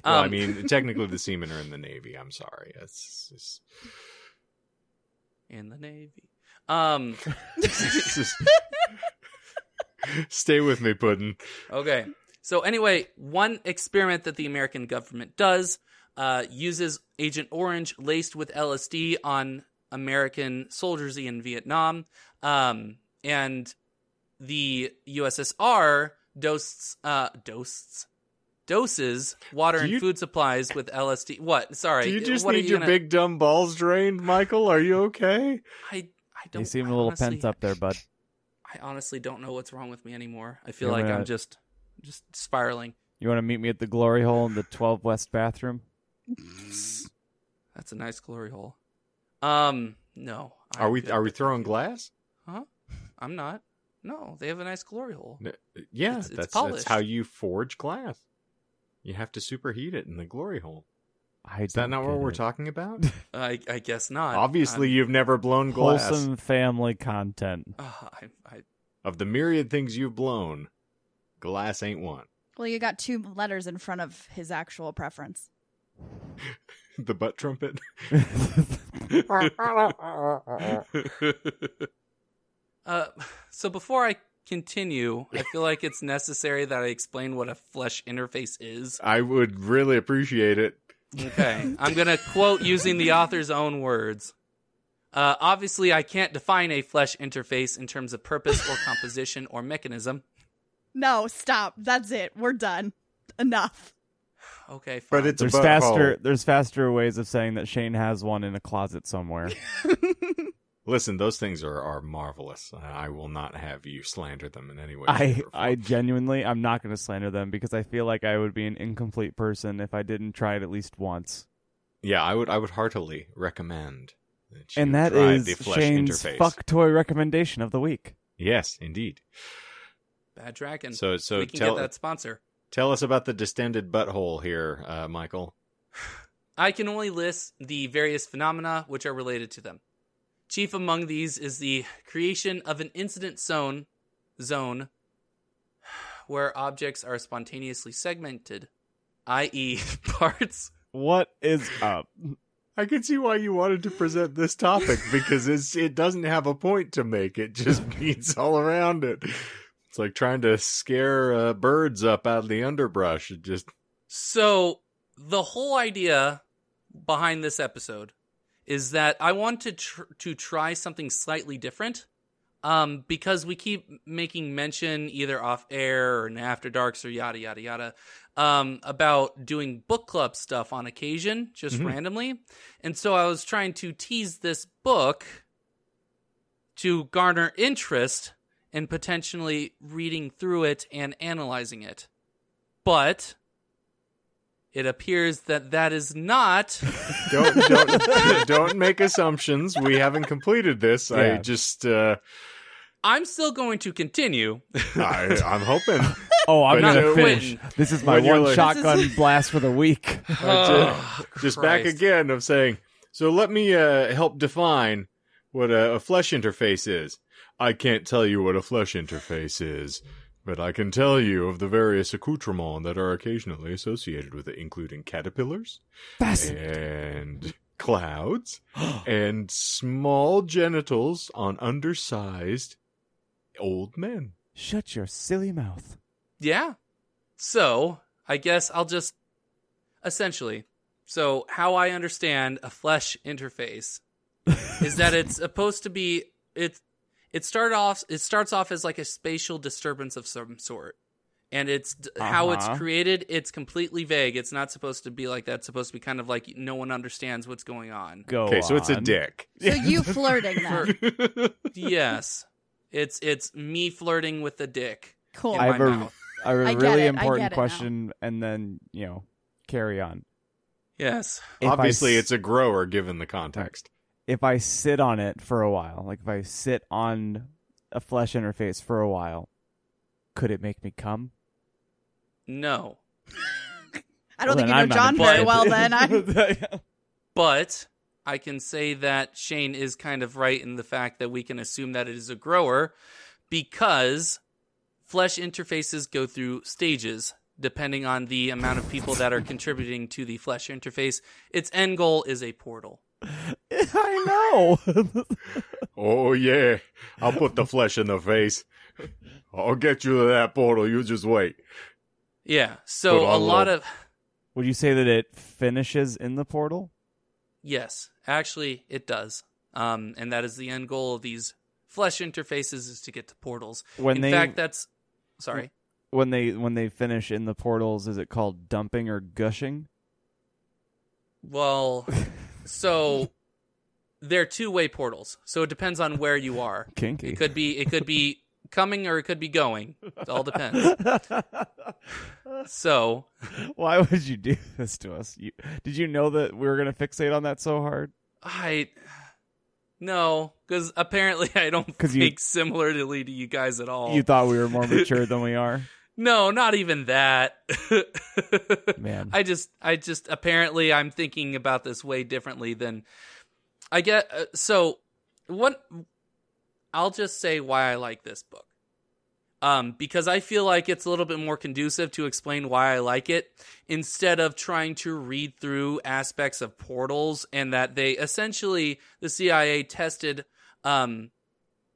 Well, I Um, mean, technically the seamen are in the Navy. I'm sorry. It's, it's, in the Navy. Um. just- Stay with me, Puddin. Okay. So anyway, one experiment that the American government does uh, uses Agent Orange laced with LSD on American soldiers in Vietnam, um, and the USSR doses uh, doses doses water Do and food supplies with LSD. What? Sorry. Do you just what need you your gonna- big dumb balls drained, Michael? Are you okay? I I don't. You seem I a little honestly- pent up there, bud. I honestly don't know what's wrong with me anymore. I feel You're like gonna- I'm just just spiraling. You want to meet me at the glory hole in the 12 West bathroom? That's a nice glory hole. Um, no. Are I'm we are we throwing glass? Huh? I'm not. No, they have a nice glory hole. N- Yeah, It's- it's that's that's how you forge glass. You have to superheat it in the glory hole. I Is that not what we're talking about? I I guess not. Obviously, you've never blown glass. Wholesome family content. I'm- uh, I, I, Of the myriad things you've blown, glass ain't one. Well, you got two letters in front of his actual preference. the butt trumpet. uh, so before I continue, I feel like it's necessary that I explain what a flesh interface is. I would really appreciate it. Okay, I'm gonna quote using the author's own words. Uh, obviously, I can't define a flesh interface in terms of purpose or composition or mechanism. No, stop. That's it. We're done. Enough. Okay, fine. But it's There's faster. There's faster ways of saying that Shane has one in a closet somewhere. Listen, those things are, are marvelous. I will not have you slander them in any way. I shape, or form. I genuinely I'm not going to slander them because I feel like I would be an incomplete person if I didn't try it at least once. yeah, I would I would heartily recommend. That you and that try is the flesh Shane's interface. fuck toy recommendation of the week. Yes, indeed. Bad Dragon. So so we can tell get that sponsor. tell us about the distended butthole here, uh, Michael. I can only list the various phenomena which are related to them. Chief among these is the creation of an incident zone zone where objects are spontaneously segmented, i.e., parts. What is up? I can see why you wanted to present this topic because it's it doesn't have a point to make. It just beats all around it. It's like trying to scare uh, birds up out of the underbrush. It just So, the whole idea behind this episode is that I want to tr- to try something slightly different. Um, because we keep making mention either off air or in after darks or yada yada yada, um, about doing book club stuff on occasion, just Mhm. randomly. And so I was trying to tease this book to garner interest in potentially reading through it and analyzing it. But it appears that that is not don't don't don't make assumptions. We haven't completed this. I just. Uh... I'm still going to continue. I, I'm hoping. Oh, I'm But gonna you- finish. This is my one like- shotgun blast for the week. Oh, just back Christ. again of saying. So let me uh, help define what a, a flesh interface is. I can't tell you what a flesh interface is, but I can tell you of the various accoutrements that are occasionally associated with it, including caterpillars and clouds and small genitals on undersized old men. Shut your silly mouth. Yeah. So, I guess I'll just essentially. So, how I understand a flesh interface is that it's supposed to be it it started off it starts off as like a spatial disturbance of some sort. And it's d how it's Uh-huh. created. It's completely vague. It's not supposed to be like that. It's supposed to be kind of like no one understands what's going on. Go. Okay, so it's a dick. So you flirting them. yes, it's it's me flirting with the dick Cool. in I my have a- mouth. I have a I get really it, important get it now. question, and then you know, carry on. Yes. If Obviously, s- it's a grower given the context. If I sit on it for a while, like if I sit on a flesh interface for a while, could it make me come? No. I don't Well, think you know I'm John very well. Then I. But I can say that Shane is kind of right in the fact that we can assume that it is a grower because flesh interfaces go through stages depending on the amount of people that are contributing to the flesh interface. Its end goal is a portal. I know. Oh yeah, I'll put the flesh in the face. I'll get you to that portal. You just wait. Yeah. So a lot of Would you say that it finishes in the portal? yes, actually it does. Um and that is the end goal of these flesh interfaces is to get to portals. When in they fact that's sorry. when they when they finish in the portals, is it called dumping or gushing? Well, so they're two-way portals. So it depends on where you are. Kinky. It could be it could be coming or it could be going. It all depends. So, Why would you do this to us? You, did you know that we were going to fixate on that so hard? I no, cuz apparently I don't you- think similarly to you guys at all. You thought we were more mature than we are, no, not even that. man. I just, I just, apparently, I'm thinking about this way differently than I get. Uh, so, what? I'll just say why I like this book. Um, because I feel like it's a little bit more conducive to explain why I like it instead of trying to read through aspects of portals and that they essentially the CIA tested, um,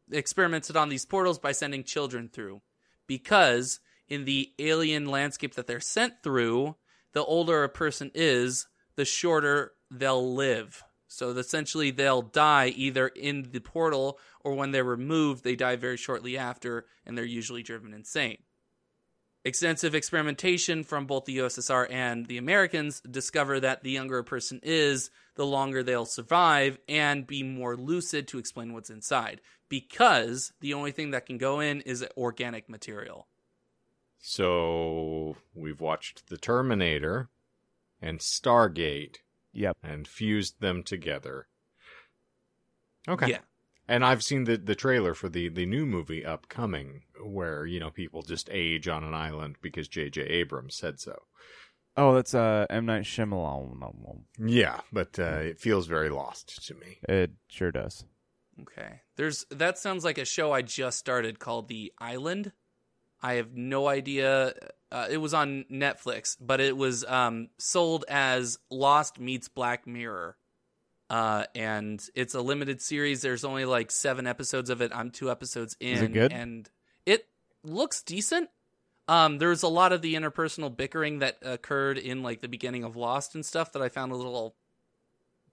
experimented on these portals by sending children through because in the alien landscape that they're sent through, the older a person is, the shorter they'll live. So essentially, they'll die either in the portal or when they're removed, they die very shortly after, and they're usually driven insane. Extensive experimentation from both the USSR and the Americans discover that the younger a person is, the longer they'll survive and be more lucid to explain what's inside. Because the only thing that can go in is organic material. So we've watched the Terminator and Stargate Yep. and fused them together. Okay. Yeah. And I've seen the the trailer for the the new movie upcoming, where you know people just age on an island because J.J. Abrams said so. Oh, that's uh, M Night Shyamalan. Yeah, but uh, it feels very lost to me. It sure does. Okay. There's that sounds like a show I just started called The Island. I have no idea. Uh, it was on Netflix, but it was um, sold as Lost meets Black Mirror. Uh, and it's a limited series. There's only like seven episodes of it. I'm two episodes in. Is it good? And it looks decent. Um, there's a lot of the interpersonal bickering that occurred in like the beginning of Lost and stuff that I found a little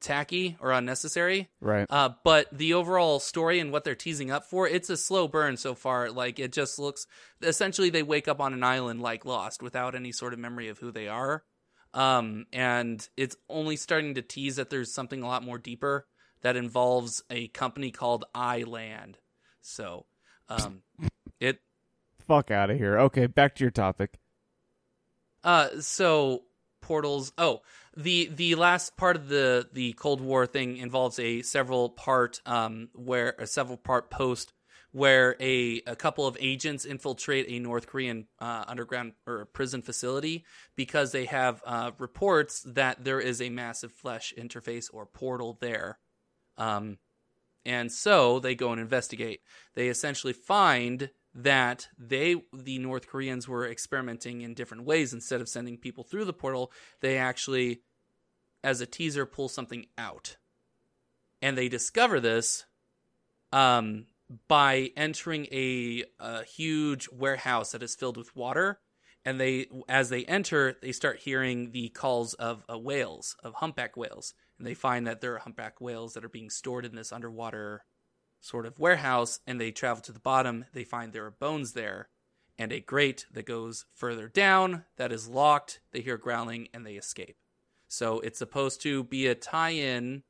tacky or unnecessary. Right. Uh, but the overall story and what they're teasing up for, it's a slow burn so far. Like it just looks essentially they wake up on an island like Lost without any sort of memory of who they are. Um, and it's only starting to tease that there's something a lot more deeper that involves a company called iLand. So, um, it Fuck out of here. Okay, back to your topic. Uh, so portals. Oh, the the last part of the the Cold War thing involves a several part um where a several part post where a a couple of agents infiltrate a North Korean uh, underground or prison facility because they have uh, reports that there is a massive flesh interface or portal there. Um, and so they go and investigate. They essentially find that they the North Koreans were experimenting in different ways. Instead of sending people through the portal, they actually as a teaser pull something out. And they discover this um by entering a, a huge warehouse that is filled with water. And they as they enter they start hearing the calls of uh, whales of humpback whales. And they find that there are humpback whales that are being stored in this underwater sort of warehouse and they travel to the bottom they find there are bones there and a grate that goes further down that is locked. They hear growling and they escape. So it's supposed to be a tie in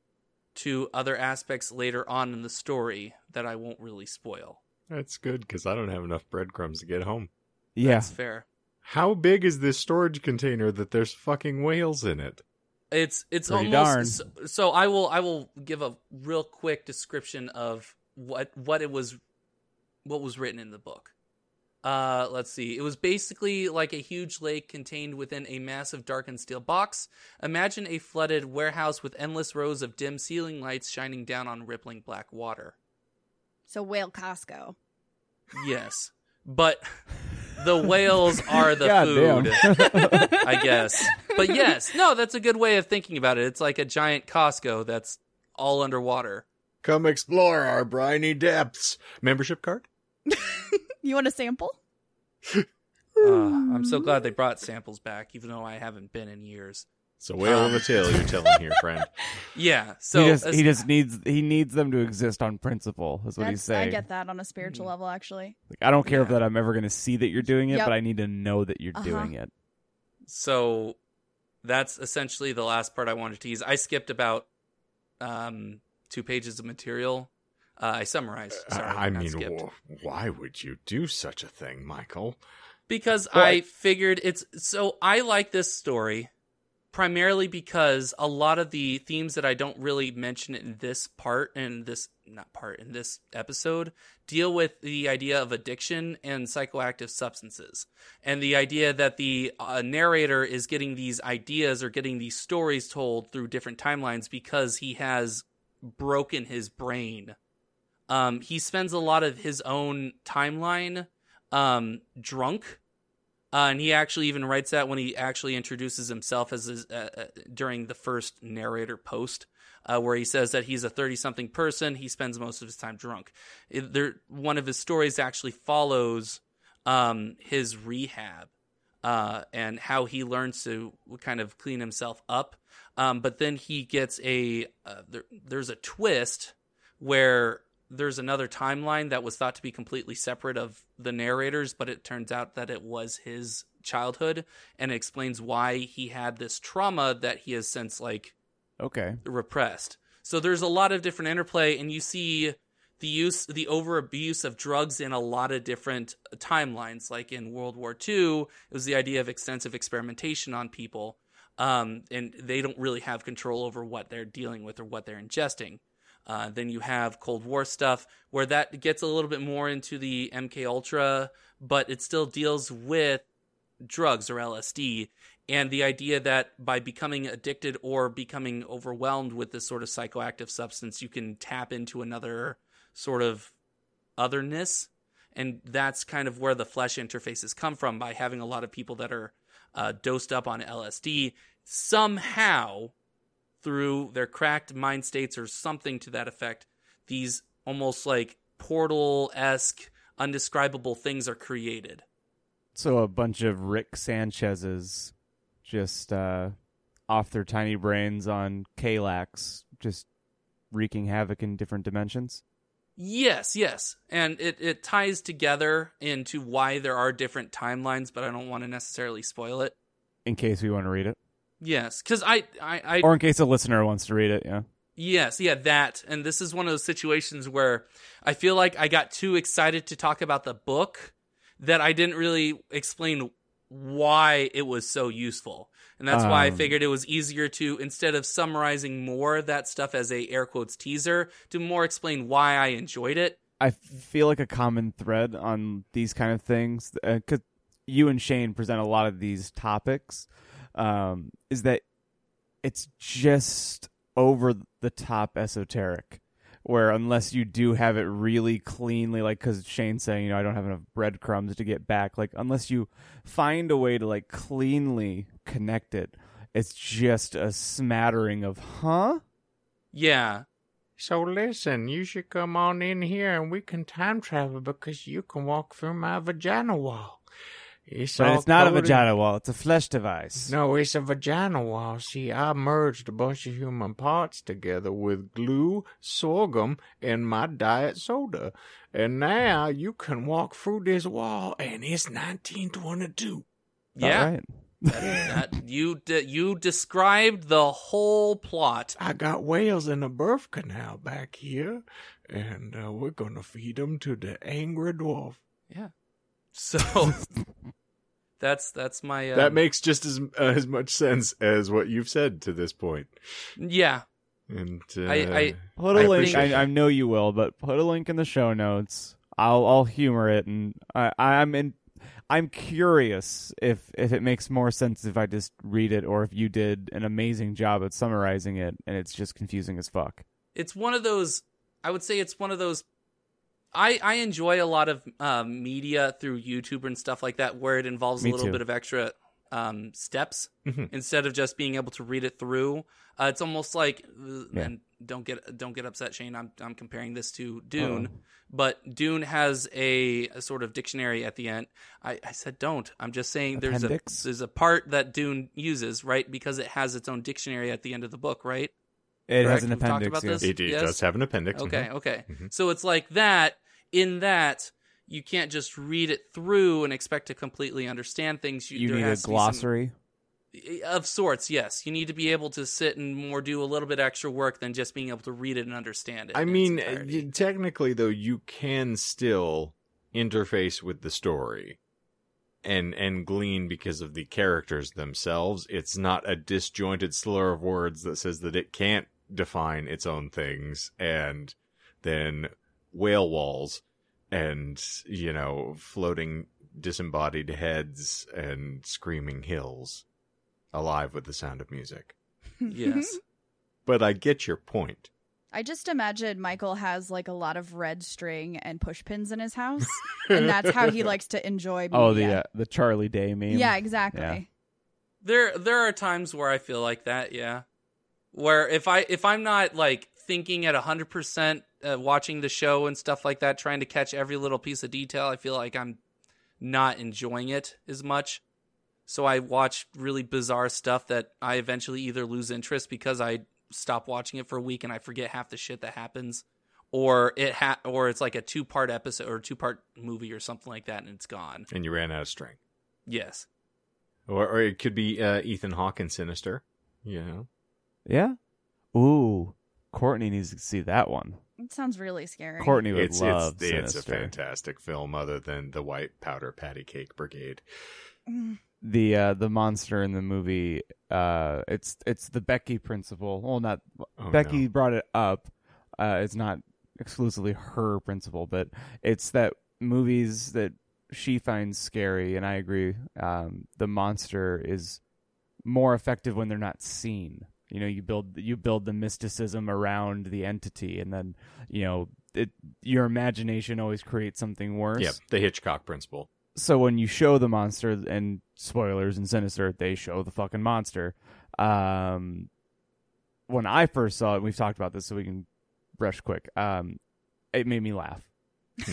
to other aspects later on in the story that I won't really spoil. That's good because I don't have enough breadcrumbs to get home. Yeah. That's fair. How big is this storage container that there's fucking whales in it? It's it's Pretty almost so, so I will I will give a real quick description of what what it was what was written in the book. Uh, let's see. It was basically like a huge lake contained within a massive darkened steel box. Imagine a flooded warehouse with endless rows of dim ceiling lights shining down on rippling black water. So whale Costco. Yes, but the whales are the God food. I guess. But yes, no, that's a good way of thinking about it. It's like a giant Costco that's all underwater. Come explore our briny depths. Membership card? You want a sample? Uh, I'm so glad they brought samples back, even though I haven't been in years. It's a whale of a tale you're telling here, friend. Yeah, so he just as- he just needs he needs them to exist on principle. Is what he's saying. I get that on a spiritual level, actually. Like, I don't care if that I'm ever going to see that you're doing it, Yep. but I need to know that you're Uh-huh. doing it. so that's essentially the last part I wanted to tease. I skipped about um, two pages of material. Uh, I summarized. Sorry, I not mean, why would you do such a thing, Michael? because I I- figured it's so I like this story primarily because a lot of the themes that I don't really mention in this part and this not part in this episode deal with the idea of addiction and psychoactive substances and the idea that the uh, narrator is getting these ideas or getting these stories told through different timelines because he has broken his brain um, he spends a lot of his own timeline um, drunk. Uh, and he actually even writes that when he actually introduces himself as his, uh, uh, during the first narrator post, uh, where he says that he's a thirty-something person. He spends most of his time drunk. It, there, one of his stories actually follows um, his rehab uh, and how he learns to kind of clean himself up. Um, but then he gets a uh, there, there's a twist where there's another timeline that was thought to be completely separate of the narrators, but it turns out that it was his childhood, and it explains why he had this trauma that he has since like Okay. repressed. So there's a lot of different interplay, and you see the use, the over abuse of drugs in a lot of different timelines. Like in World War II, it was the idea of extensive experimentation on people, um, and they don't really have control over what they're dealing with or what they're ingesting. Uh, then you have Cold War stuff where that gets a little bit more into the MK Ultra, but it still deals with drugs or LSD and the idea that by becoming addicted or becoming overwhelmed with this sort of psychoactive substance, you can tap into another sort of otherness. And that's kind of where the flesh interfaces come from by having a lot of people that are uh, dosed up on LSD somehow through their cracked mind states or something to that effect. These almost like portal esque, undescribable things are created. So a bunch of Rick Sanchez's just uh, off their tiny brains on Kalax, just wreaking havoc in different dimensions. Yes, yes. And it, it ties together into why there are different timelines, but I don't want to necessarily spoil it. In case we want to read it, Yes, because I, I, I or in case a listener wants to read it, yeah. Yes, yeah, that. And this is one of those situations where I feel like I got too excited to talk about the book that I didn't really explain why it was so useful. And that's why I Um, figured it was easier to instead of summarizing more of that stuff as a air quotes teaser, to more explain why I enjoyed it. I feel like a common thread on these kind of things because you and Shane present a lot of these topics. Um, is that it's just over the top esoteric, where unless you do have it really cleanly, like because Shane's saying, you know, I don't have enough breadcrumbs to get back. Like unless you find a way to like cleanly connect it, it's just a smattering of, huh? Yeah. So listen, you should come on in here and we can time travel because you can walk through my vagina wall. It's But it's not a vagina wall; it's a flesh device. No, it's a vagina wall. See, I merged a bunch of human parts together with glue, sorghum, and my diet soda. And now you can walk through this wall, and it's 1922. Yeah, All right. That, that- you de- you described the whole plot. I got whales in the birth canal back here, and uh, we're gonna feed them to the angry dwarf. Yeah. So that's that's my um, that makes just as uh, as much sense as what you've said to this point. yeah. And uh, I- I- Put I a link. I, I know you will, but put a link in the show notes. I'll I'll humor it, and I I'm in. I'm curious if if it makes more sense if I just read it, or if you did an amazing job at summarizing it, and it's just confusing as fuck. it's one of those i would say it's one of those i i enjoy a lot of uh, media through youtube and stuff like that where it involves Me a little too. bit of extra um, steps Mhm. instead of just being able to read it through uh, it's almost like uh, Yeah. and don't get don't get upset shane i'm, I'm comparing this to dune Uh-oh. but dune has a, a sort of dictionary at the end I, I said don't i'm just saying there's a Appendix? there's a part that dune uses right because it has its own dictionary at the end of the book right It Correct? has an appendix. about yes. this? it, it Yes. does have an appendix. Okay, mhm. okay. Mhm. So it's like that. In that, you can't just read it through and expect to completely understand things. You there need a has to be some- glossary. Eh, of sorts. Yes, you need to be able to sit and more do a little bit extra work than just being able to read it and understand it. I mean, eh, technically, though, you can still interface with the story and and glean because of the characters themselves. It's not a disjointed slur of words that says that it can't define its own things, and then whale walls and you know floating disembodied heads and screaming hills alive with the sound of music. yes, But I get your point. I just imagine Michael has like a lot of red string and push pins in his house, and that's how he likes to enjoy media. Oh, the uh, the Charlie Day meme. yeah, exactly. Yeah. there there are times where I feel like that. Yeah, where if I if I'm not like thinking at hundred percent uh, watching the show and stuff like that, trying to catch every little piece of detail, I feel like I'm not enjoying it as much. So I watch really bizarre stuff that I eventually either lose interest because I stop watching it for a week and I forget half the shit that happens, or it ha- or it's like a two part episode or two part movie or something like that and it's gone. And you ran out of string. Yes. Or, or it could be uh, Ethan Hawke in Sinister. You know, Yeah. Ooh, Courtney needs to see that one. It sounds really scary. Courtney would it's love it's it's a fantastic film. Other than the White Powder Patty Cake Brigade. Mm. the uh, the monster in the movie. Uh, it's it's the Becky principle. Well, not Oh, Becky no. brought it up. Uh, it's not exclusively her principle, but it's that movies that she finds scary, and I agree. Um, the monster is more effective when they're not seen. You know, you build you build the mysticism around the entity, and then you know it. Your imagination always creates something worse Yep, the Hitchcock principle. so when you show the monster and spoilers and sinister they show the fucking monster um when i first saw it we've talked about this so we can brush quick um it made me laugh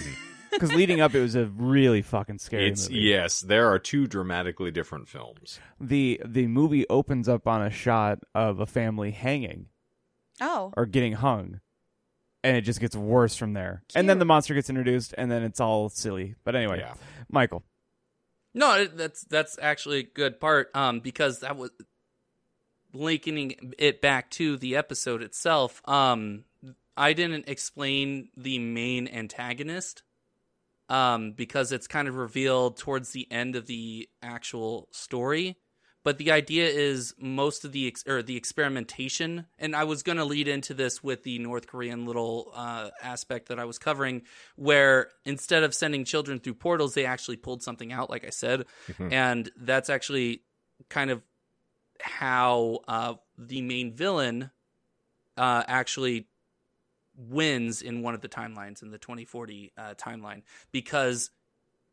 because leading up it was a really fucking scary It's movie yes, there are two dramatically different films. the the movie opens up on a shot of a family hanging Oh, or getting hung and it just gets worse from there and then Cute. the monster gets introduced and then it's all silly but anyway Yeah. michael No, it- that's that's actually a good part. Um, because that was linking it back to the episode itself. Um, I didn't explain the main antagonist. Um, because it's kind of revealed towards the end of the actual story. But the idea is most of the ex- or the experimentation, and I was going to lead into this with the North Korean little uh, aspect that I was covering, where instead of sending children through portals, they actually pulled something out, like I said, Mhm. and that's actually kind of how uh, the main villain uh, actually wins in one of the timelines in the 2040 uh, timeline because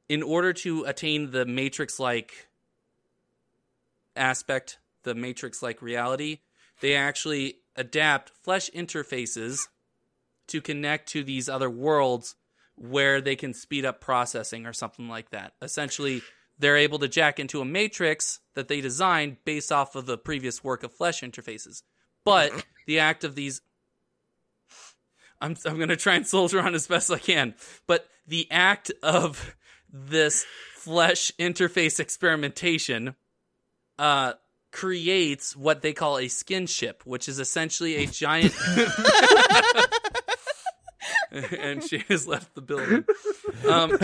in order to attain the matrix like aspect the matrix like reality they actually adapt flesh interfaces to connect to these other worlds where they can speed up processing or something like that essentially they're able to jack into a matrix that they designed based off of the previous work of flesh interfaces. But the act of these I'm I'm going to try and soldier on as best I can. But the act of this flesh interface experimentation uh creates what they call a skin ship, which is essentially a giant and she has left the building. Um,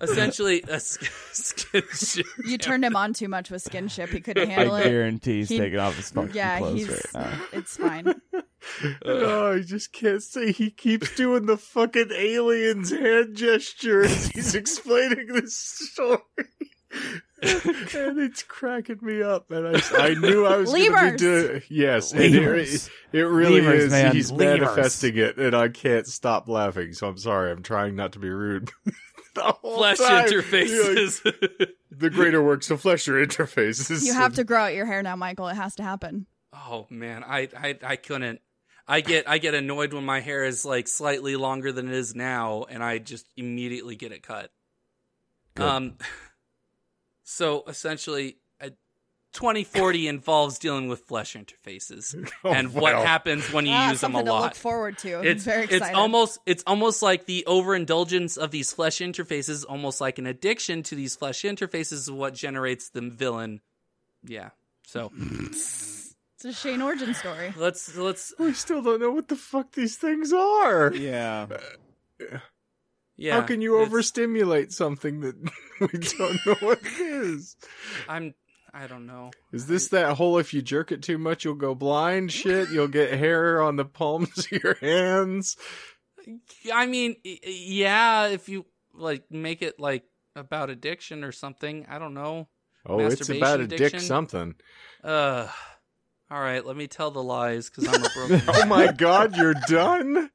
essentially, a s- skin ship. You turned him on too much with skin skinship. He couldn't I handle it. guarantee he's He- taking off his fucking Yeah, clothes he's. right now. It's fine. Oh, I just can't say he keeps doing the fucking alien's hand gesture as he's explaining this story. and it's cracking me up, and I, I knew I was going to be Lemurs! doing. Yes, and it, it really Lemurs, is. man. He's Lemurs. manifesting it, and I can't stop laughing. So I'm sorry. I'm trying not to be rude. the whole Flesh time, interfaces. like, the greater works of flesh are interfaces. You have to grow out your hair now, Michael. It has to happen. oh man, I, I I couldn't. I get I get annoyed when my hair is like slightly longer than it is now, and I just immediately get it cut. Good. Um, so essentially, uh, 2040 involves dealing with flesh interfaces Oh, and what well. happens when you Ah, use them a something to look lot. forward to. I'm It's very excited. it's almost it's almost like the overindulgence of these flesh interfaces, almost like an addiction to these flesh interfaces, is what generates the villain. Yeah. So it's a Shane origin story. let's let's We still don't know what the fuck these things are. Yeah. yeah. How can you it's- overstimulate something that we don't know what it is? I'm I don't know. Is this that whole if you jerk it too much you'll go blind shit? You'll get hair on the palms of your hands? I mean, yeah, if you like make it like about addiction or something. I don't know. Oh, it's about a dick something. Uh, all right. Let me tell the lies because I'm a broken. Oh my god, you're done?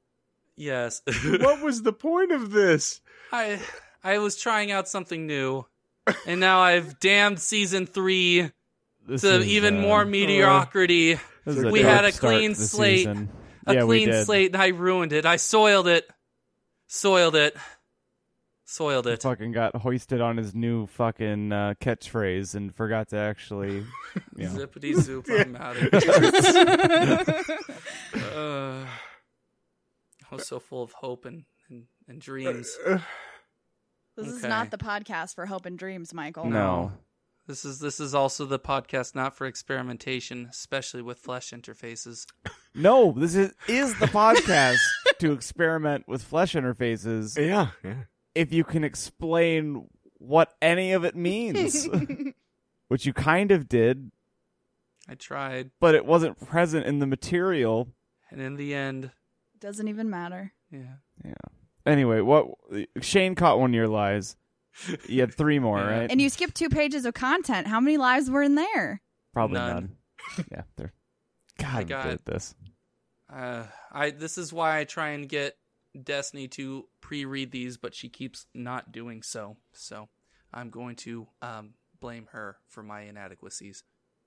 yes. What was the point of this? I I was trying out something new, and now I've damned season three This to is, even uh, more mediocrity. this is a we had a clean slate. season. A yeah, clean slate, and I ruined it. I soiled it. Soiled it. Soiled it. Fucking got hoisted on his new fucking uh, catchphrase and forgot to actually. You know. Zippity zoop, I'm out of here. uh, I was so full of hope and, and, and dreams. This is not the podcast for hope and dreams, Michael. No. This is this is also the podcast not for experimentation, especially with flesh interfaces. No, this is is the podcast to experiment with flesh interfaces Yeah, yeah. If you can explain what any of it means. Which you kind of did, I tried, but it wasn't present in the material. and in the end, Doesn't even matter. yeah. Yeah. Anyway, what Shane caught one of your lies. You had three more, Yeah. right? And you skipped two pages of content. How many lives were in there? Probably None. none. Yeah, they're God I I'm got- good at this. Uh, I this is why I try and get Destiny to pre-read these, but she keeps not doing so. So I'm going to um, blame her for my inadequacies.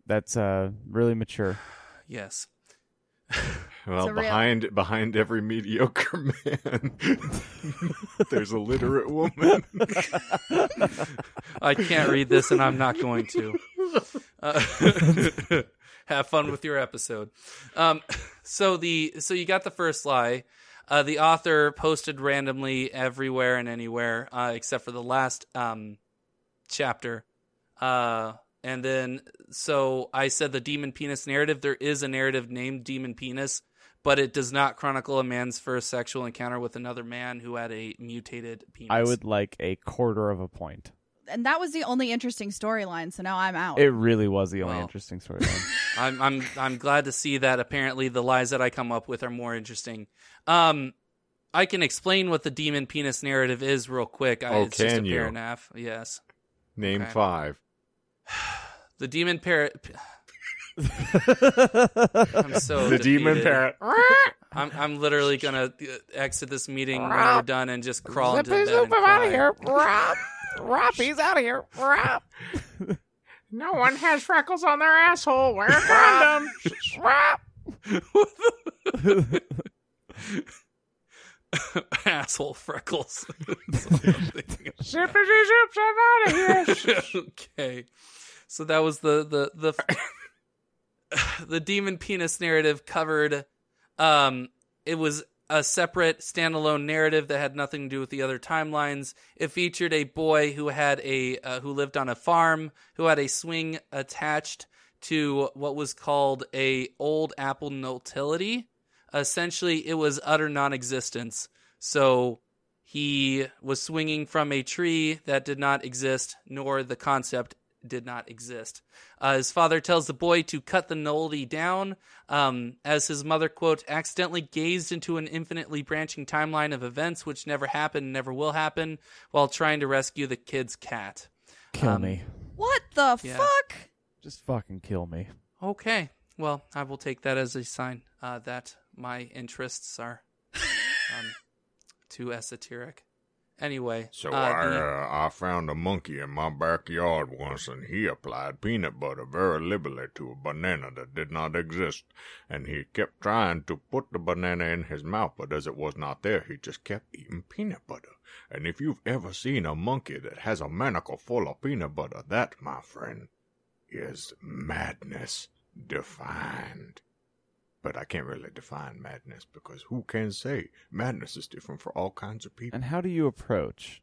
That's uh really mature. Yes. Well, So real- behind behind every mediocre man, there's a literate woman. I can't read this, and I'm not going to. Uh, have fun with your episode. Um, so the so you got the first lie. Uh, the author posted randomly everywhere and anywhere, uh, except for the last um, chapter. Uh, and then so I said the demon penis narrative. There is a narrative named Demon Penis, but it does not chronicle a man's first sexual encounter with another man who had a mutated penis. I would like a quarter of a point. And that was the only interesting storyline, so now I'm out. It really was the only Well. interesting storyline. I'm I'm I'm glad to see that apparently the lies that I come up with are more interesting. Um I can explain what the demon penis narrative is real quick. I, Oh, it's just a can you? paragraph. Yes. Name Okay. five. The demon parrot I'm so the demon defeated. parrot. I'm I'm literally going to uh, exit this meeting when we're done and just crawl into the. bed and cry. Out of here. Rob. Rob, he's out of here. Rob. No one has freckles on their asshole. Wear a condom. Rob. asshole freckles. That's all I'm thinking. I'm out of here. okay, so that was the the the the demon penis narrative covered. Um, it was a separate standalone narrative that had nothing to do with the other timelines. It featured a boy who had a uh, who lived on a farm who had a swing attached to what was called a old apple notility. Essentially, it was utter non-existence. So he was swinging from a tree that did not exist, nor the concept did not exist. Uh, his father tells the boy to cut the nullity down, um, as his mother, quote, accidentally gazed into an infinitely branching timeline of events which never happened, and never will happen, while trying to rescue the kid's cat. Kill Um, me. What the Yeah. fuck? Just fucking kill me. Okay, well, I will take that as a sign uh, that my interests are um, too esoteric. Anyway, So uh, I, the- uh, I found a monkey in my backyard once, and he applied peanut butter very liberally to a banana that did not exist. And he kept trying to put the banana in his mouth, but as it was not there, he just kept eating peanut butter. And if you've ever seen a monkey that has a manacle full of peanut butter, that, my friend, is madness defined. But I can't really define madness because who can say madness is different for all kinds of people? And how do you approach?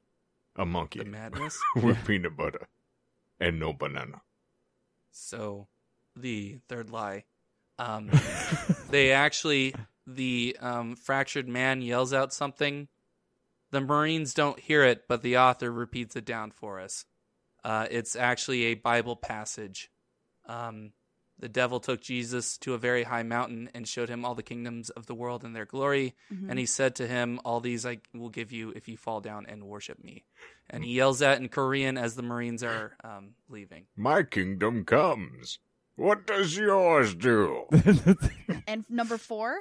A monkey the madness. with peanut butter and no banana. So, the third lie. Um, they actually, the um, fractured man yells out something. The Marines don't hear it, but the author repeats it down for us. Uh, it's actually a Bible passage. Um, the devil took Jesus to a very high mountain and showed him all the kingdoms of the world and their glory. Mhm. And he said to him, All these I will give you if you fall down and worship me. And he yells that in Korean as the Marines are um, leaving. My kingdom comes. What does yours do? And number four?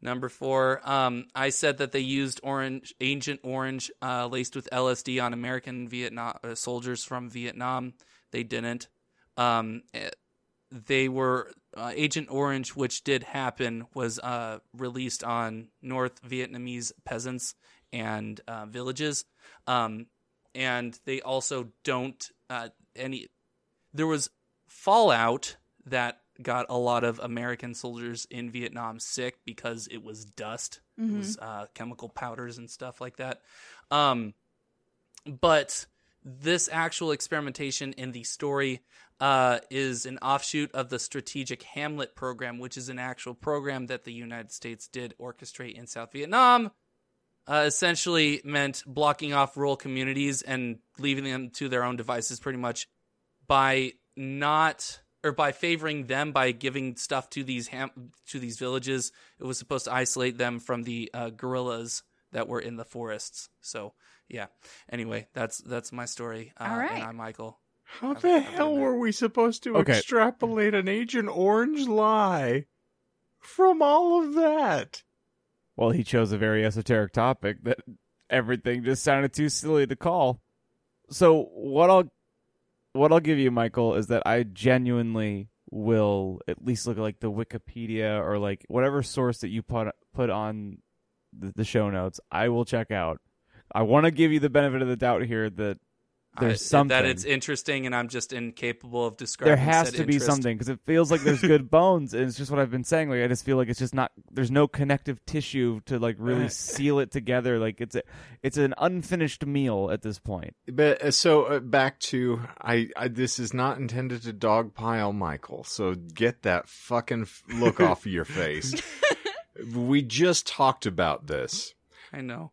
Number four, um, I said that they used orange, Agent Orange, uh, laced with LSD on American Vietnam uh, soldiers from Vietnam. They didn't. Um, eh, they were uh, Agent Orange, which did happen, was uh, released on North Vietnamese peasants and uh, villages, um, and they also don't uh, any. There was fallout that got a lot of American soldiers in Vietnam sick because it was dust, it Mhm. was uh, chemical powders and stuff like that. Um, but this actual experimentation in the story uh, is an offshoot of the Strategic Hamlet program, which is an actual program that the United States did orchestrate in South Vietnam. Uh, essentially meant blocking off rural communities and leaving them to their own devices pretty much by not or by favoring them by giving stuff to these ham- to these villages it was supposed to isolate them from the uh, guerrillas that were in the forests so yeah anyway that's that's my story uh, All right. and i'm michael How I've- the I've hell been there. were we supposed to Okay. extrapolate an Agent Orange lie from all of that? well, he chose a very esoteric topic that everything just sounded too silly to call. So what I'll what I'll give you, Michael, is that I genuinely will at least look at like the Wikipedia or like whatever source that you put put on the, the show notes. I will check out. I want to give you the benefit of the doubt here that there's I- something that it's interesting and i'm just incapable of describing there has said to be interest. something because it feels like there's good bones and it's just what i've been saying like i just feel like it's just not there's no connective tissue to like really seal it together like it's a it's an unfinished meal at this point But uh, so uh, back to I, I. This is not intended to dogpile Michael. So get that fucking look off of your face. We just talked about this. i know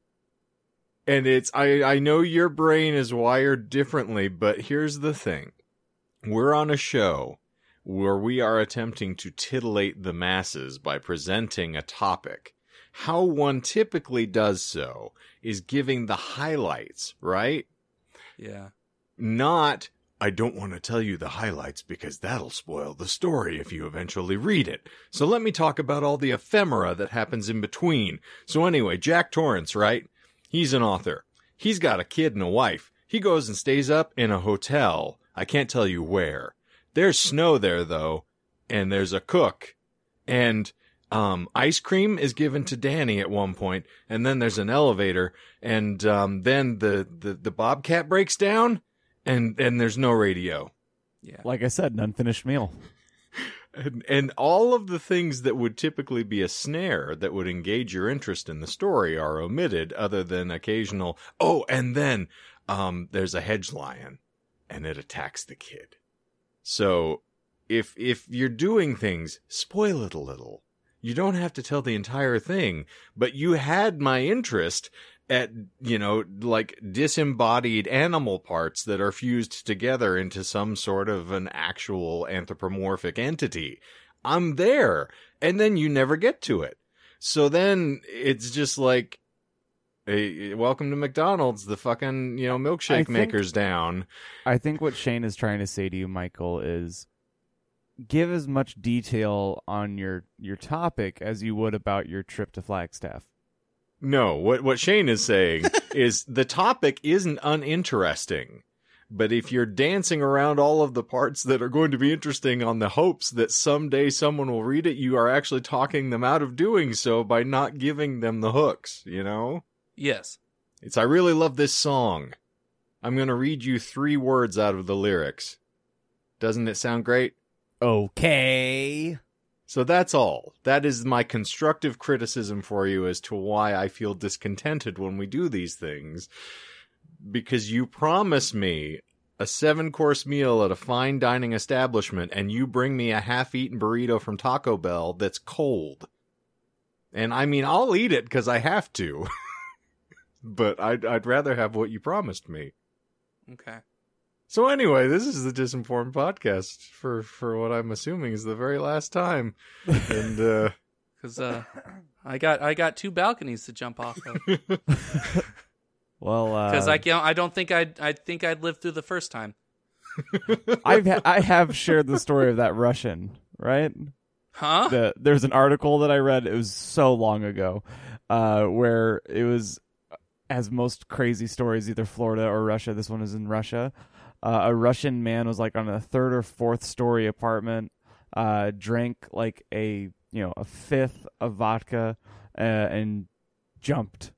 And it's I I know your brain is wired differently, but here's the thing. We're on a show where we are attempting to titillate the masses by presenting a topic. How one typically does so is giving the highlights, right? yeah Not I don't want to tell you the highlights because that'll spoil the story if you eventually read it. So let me talk about all the ephemera that happens in between. So anyway, Jack Torrance, right? He's an author. He's got a kid and a wife. He goes and stays up in a hotel. I can't tell you where. There's snow there though, and there's a cook. And um, ice cream is given to Danny at one point, and then there's an elevator, and um, then the, the the bobcat breaks down, and and there's no radio, Yeah. Like I said, an unfinished meal. And and all of the things that would typically be a snare that would engage your interest in the story are omitted, other than occasional. Oh, and then um, there's a hedge lion, and it attacks the kid. So if if you're doing things, spoil it a little. You don't have to tell the entire thing, but you had my interest at, you know, like disembodied animal parts that are fused together into some sort of an actual anthropomorphic entity. I'm there. And then you never get to it. So then it's just like, hey, welcome to McDonald's. The fucking, you know, milkshake think- maker's down. I think what Shane is trying to say to you, Michael, is give as much detail on your your topic as you would about your trip to Flagstaff. No, what what Shane is saying is the topic isn't uninteresting. But if you're dancing around all of the parts that are going to be interesting on the hopes that someday someone will read it, you are actually talking them out of doing so by not giving them the hooks, you know? Yes. It's I really love this song. I'm going to read you 3 words out of the lyrics. Doesn't it sound great? Okay. So that's all. That is my constructive criticism for you as to why I feel discontented when we do these things. Because you promise me a seven course meal at a fine dining establishment and you bring me a half eaten burrito from Taco Bell that's cold. And I mean, I'll eat it because I have to. but I'd, I'd rather have what you promised me. Okay. So anyway, this is the Disinformed podcast for, for what I'm assuming is the very last time. And, uh, Because uh, I got I got two balconies to jump off of. Well, uh, Because I can't, I don't think I'd I think I'd live through the first time. I've ha- I have shared the story of that Russian, right? Huh? The, there's an article that I read. It was so long ago, uh, where it was as most crazy stories, either Florida or Russia. This one is in Russia. Uh, a Russian man was like on a third or fourth story apartment, uh, drank like a you know a fifth of vodka, uh, and jumped,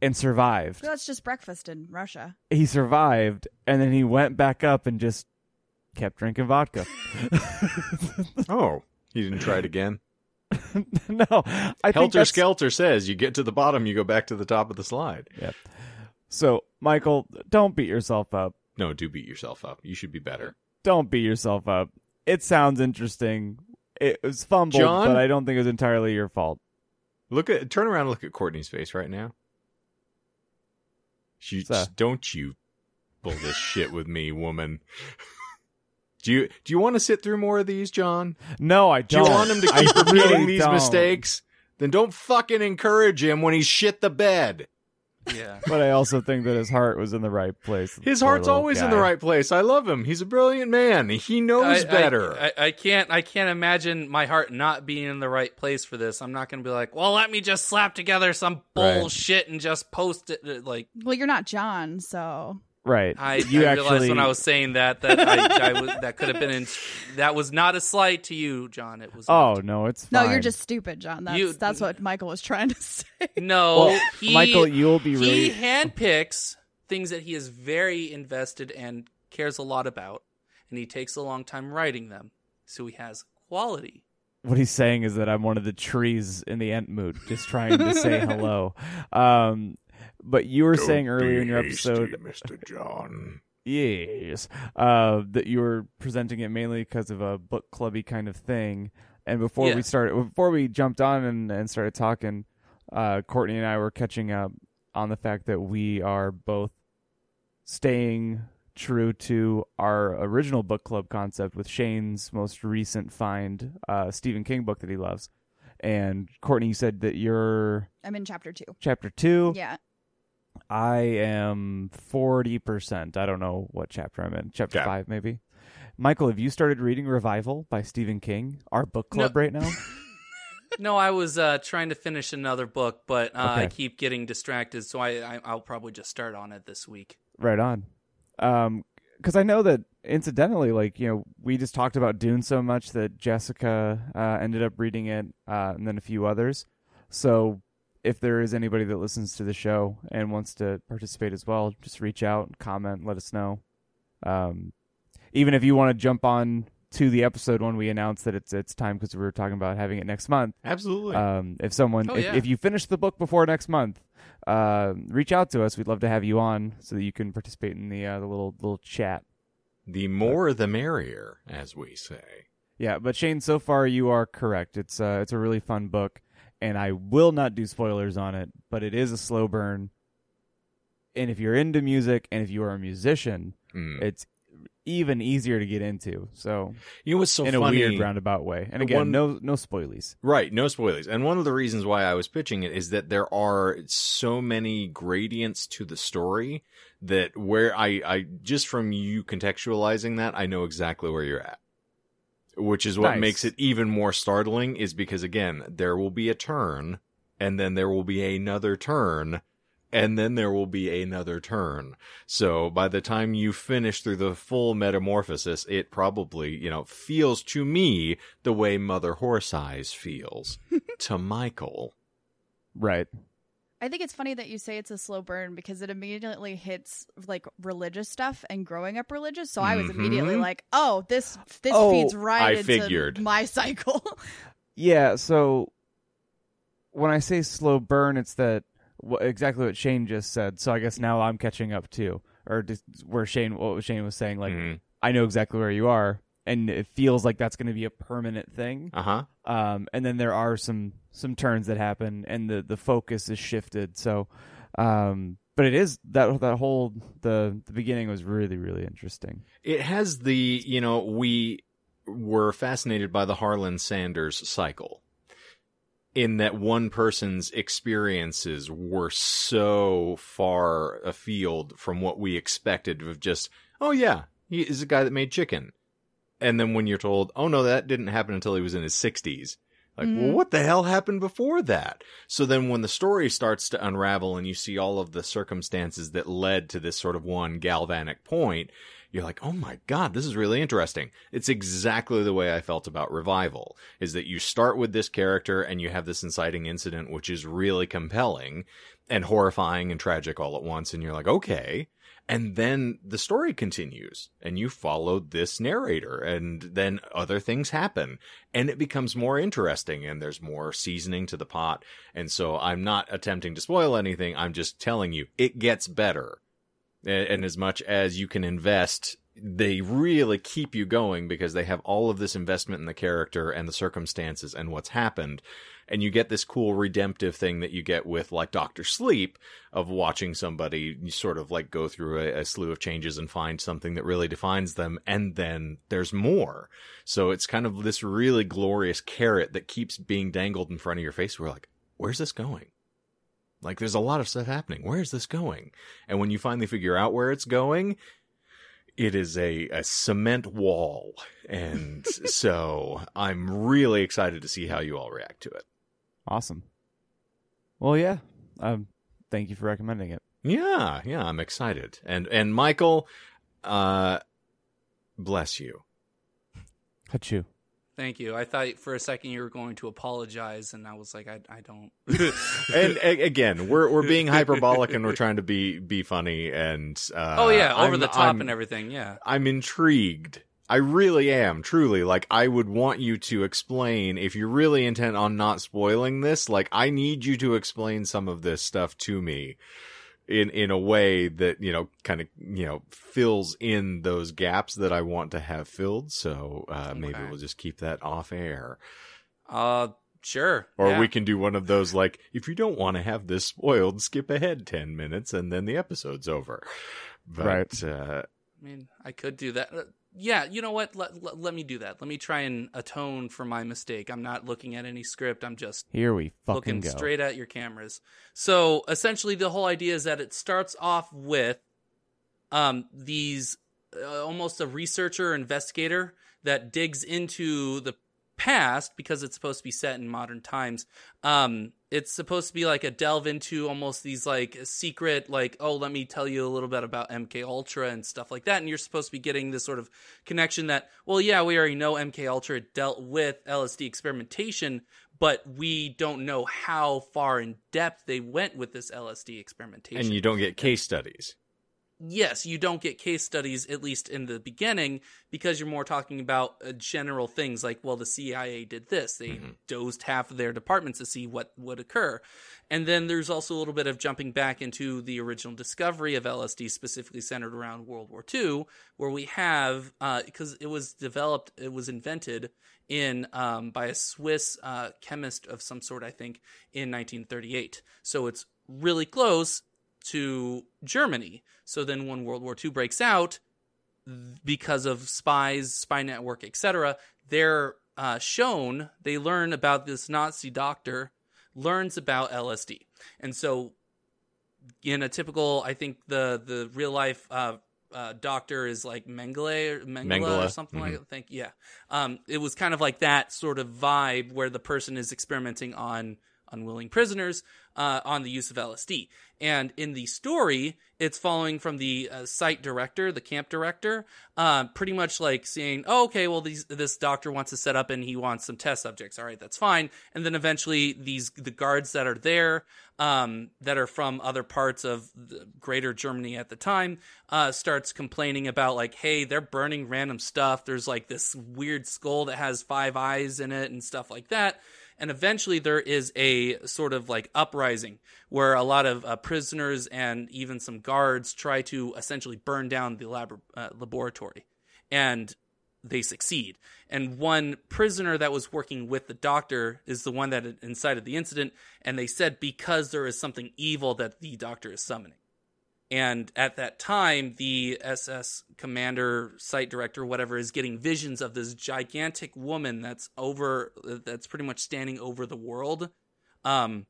and survived. That's just breakfast in Russia. He survived, and then he went back up and just kept drinking vodka. oh, he didn't try it again? no, I Helter that's- Skelter says you get to the bottom, you go back to the top of the slide. So, Michael, don't beat yourself up. No, do beat yourself up. You should be better. Don't beat yourself up. It sounds interesting. It was fumbled, John? but I don't think it was entirely your fault. Look at turn around and look at Courtney's face right now. She, So- don't you pull this shit with me, woman. Do you do you want to sit through more of these, John? No, I don't. don't. you want him to keep really repeating these don't. mistakes? Then don't fucking encourage him when he's shit the bed. Yeah. But I also think that his heart was in the right place. His Poor heart's little always in the right place. I love him. He's a brilliant man. He knows I- I- better. I, I can't I can't imagine my heart not being in the right place for this. I'm not gonna be like, well, let me just slap together some Right. bullshit and just post it. Like Well, you're not John, so Right. I, you I actually realized when I was saying that that I, I was, that could have been in, that was not a slight to you, John. It was. Oh not. no, it's no, you're just stupid, John. That's You- that's what Michael was trying to say. no. Well, he, Michael. You'll be he really. handpicks things that he is very invested and cares a lot about, and he takes a long time writing them, so he has quality. What he's saying is that I'm one of the trees in the Entmoot, just trying to say hello. Um, but you were saying earlier in your episode, Mr. John. Yes. Uh, that you were presenting it mainly because of a book clubby kind of thing. And before we started, before we jumped on and, and started talking, uh, Courtney and I were catching up on the fact that we are both staying true to our original book club concept with Shane's most recent find, uh, Stephen King book that he loves. And Courtney, you said that you're I'm in chapter two. chapter two. Yeah. I am 40%. I don't know what chapter I'm in. Chapter Okay. 5, maybe. Michael, have you started reading Revival by Stephen King, our book club right now? No, I was uh, trying to finish another book, but uh, I keep getting distracted, so I, I I'll probably just start on it this week. right on. Um, because I know that incidentally, like you know, we just talked about Dune so much that Jessica uh, ended up reading it, uh, and then a few others. So, if there is anybody that listens to the show and wants to participate as well, just reach out, comment, let us know. Um, even if you want to jump on to the episode when we announce that it's it's time because we were talking about having it next month. Absolutely. Um, if someone, Oh, if, yeah. if you finish the book before next month, uh, reach out to us. We'd love to have you on so that you can participate in the uh, the little little chat. the more the merrier, as we say. Yeah, but Shane, so far you are correct. It's uh, it's a really fun book, and I will not do spoilers on it, but it is a slow burn. And if you're into music and if you are a musician, Hmm. it's even easier to get into. So You know what's so in funny? a weird roundabout way. And again, one- no no spoilies. Right, no spoilers. And one of the reasons why I was pitching it is that there are so many gradients to the story that where I, I just from you contextualizing that, I know exactly where you're at. Which is what Nice. makes it even more startling is because again, there will be a turn and then there will be another turn and then there will be another turn. So by the time you finish through the full metamorphosis, it probably, you know, feels to me the way Mother Horse Eyes feels to Michael. Right. I think it's funny that you say it's a slow burn because it immediately hits like religious stuff and growing up religious. So I was immediately Mhm. like, "Oh, this this Oh, feeds right I into figured. my cycle." Yeah, so when I say slow burn, it's that wh- exactly what Shane just said. So I guess now I'm catching up too, or just where Shane what Shane was saying. Like Mhm. I know exactly where you are, and it feels like that's going to be a permanent thing. Uh-huh. Um, and then there are some some turns that happen, and the the focus is shifted. So, um, but it is that that whole the the beginning was really really interesting. It has the, you know, we were fascinated by the Harlan Sanders cycle. In that one person's experiences were so far afield from what we expected of just, oh yeah, he is a guy that made chicken. And then when you're told, oh no, that didn't happen until he was in his 60s. Like, well, Mhm. what the hell happened before that? So then when the story starts to unravel and you see all of the circumstances that led to this sort of one galvanic point, you're like, oh my god, this is really interesting. It's exactly the way I felt about Revival, is that you start with this character and you have this inciting incident, which is really compelling and horrifying and tragic all at once. And you're like, okay. And then the story continues and you follow this narrator and then other things happen and it becomes more interesting and there's more seasoning to the pot. And so I'm not attempting to spoil anything. I'm just telling you it gets better. And as much as you can invest, they really keep you going because they have all of this investment in the character and the circumstances and what's happened. And you get this cool redemptive thing that you get with like Doctor Sleep of watching somebody sort of like go through a, a slew of changes and find something that really defines them. And then there's more. So it's kind of this really glorious carrot that keeps being dangled in front of your face. We're like, where's this going? Like there's a lot of stuff happening. Where is this going? And when you finally figure out where it's going, it is a, a cement wall. And so I'm really excited to see how you all react to it. Awesome. Well, yeah. Um, thank you for recommending it. Yeah, yeah, I'm excited. And and Michael, uh bless you. Hachu. Thank you. I thought for a second you were going to apologize, and I was like, I, I don't. And a- again, we're we're being hyperbolic and we're trying to be be funny and uh oh yeah, over I'm- the top I'm- and everything. Yeah. I'm intrigued. I really am, truly. Like, I would want you to explain, if you're really intent on not spoiling this, like, I need you to explain some of this stuff to me in, in a way that, you know, kind of, you know, fills in those gaps that I want to have filled. So, uh, maybe Okay. we'll just keep that off air. Uh, sure. Or yeah. we can do one of those, like, if you don't want to have this spoiled, skip ahead 10 minutes and then the episode's over. But, Right. uh, I mean, I could do that. Yeah, you know what? Let, let, let me do that. Let me try and atone for my mistake. I'm not looking at any script. I'm just Here we fucking looking go. straight at your cameras. So essentially, the whole idea is that it starts off with um, these uh, almost a researcher investigator that digs into the past because it's supposed to be set in modern times. Um, it's supposed to be like a delve into almost these like secret, like oh, let me tell you a little bit about MK Ultra and stuff like that. And you're supposed to be getting this sort of connection that, well, yeah, we already know MK Ultra dealt with LSD experimentation, but we don't know how far in depth they went with this LSD experimentation. And you don't get case studies. Yes, you don't get case studies, at least in the beginning, because you're more talking about uh, general things like, well, the CIA did this. They Mhm. dosed half of their departments to see what would occur. And then there's also a little bit of jumping back into the original discovery of LSD, specifically centered around World War II, where we have, because it was developed, it was invented in um, by a Swiss uh, chemist of some sort, I think, in 1938. So it's really close to Germany. So then when World War II breaks out, because of spies, spy network, etc., they're uh, shown, they learn about this Nazi doctor, learns about LSD. And so in a typical, I think the, the real life uh, uh, doctor is like Mengele or Mengele, Mengele, or something like mhm. that. Thank yeah. Um, it was kind of like that sort of vibe where the person is experimenting on unwilling prisoners uh, on the use of LSD. And in the story, it's following from the uh, site director, the camp director, uh, pretty much like saying, oh, okay, well, these, this doctor wants to set up and he wants some test subjects. All right, that's fine. And then eventually, these the guards that are there, um, that are from other parts of greater Germany at the time, uh, starts complaining about like, hey, they're burning random stuff. There's like this weird skull that has five eyes in it and stuff like that and eventually there is a sort of like uprising where a lot of uh, prisoners and even some guards try to essentially burn down the lab- uh, laboratory. And they succeed. And one prisoner that was working with the doctor is the one that incited the incident. And they said because there is something evil that the doctor is summoning and at that time, the SS commander, site director, whatever, is getting visions of this gigantic woman that's over, that's pretty much standing over the world. Um,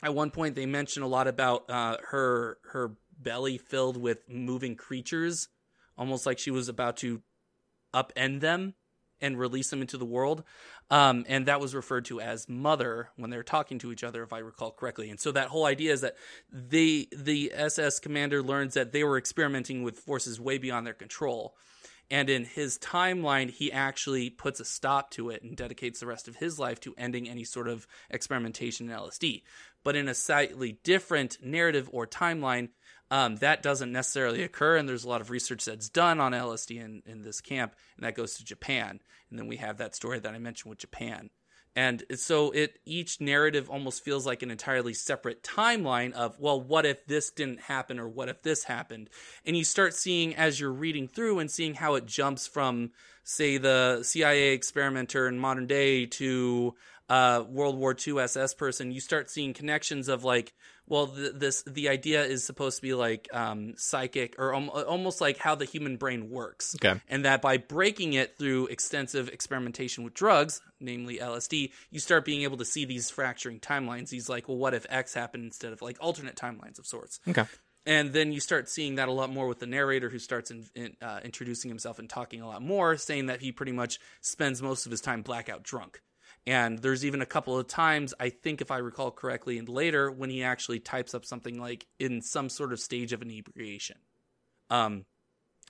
at one point, they mention a lot about uh, her her belly filled with moving creatures, almost like she was about to upend them and release them into the world. Um, and that was referred to as mother when they're talking to each other, if I recall correctly. And so that whole idea is that the the SS commander learns that they were experimenting with forces way beyond their control. And in his timeline, he actually puts a stop to it and dedicates the rest of his life to ending any sort of experimentation in LSD. But in a slightly different narrative or timeline, um, that doesn't necessarily occur. And there's a lot of research that's done on LSD in, in this camp, and that goes to Japan. And then we have that story that I mentioned with Japan. And so it each narrative almost feels like an entirely separate timeline of, well, what if this didn't happen or what if this happened? And you start seeing as you're reading through and seeing how it jumps from, say, the CIA experimenter in modern day to uh, World War II SS person, you start seeing connections of like, well, th- this the idea is supposed to be like um, psychic or om- almost like how the human brain works Okay. and that by breaking it through extensive experimentation with drugs, namely LSD, you start being able to see these fracturing timelines. These like, well, what if X happened instead of like alternate timelines of sorts? Okay. And then you start seeing that a lot more with the narrator who starts in, in, uh, introducing himself and talking a lot more, saying that he pretty much spends most of his time blackout drunk. And there's even a couple of times, I think if I recall correctly, and later when he actually types up something like in some sort of stage of inebriation. Um,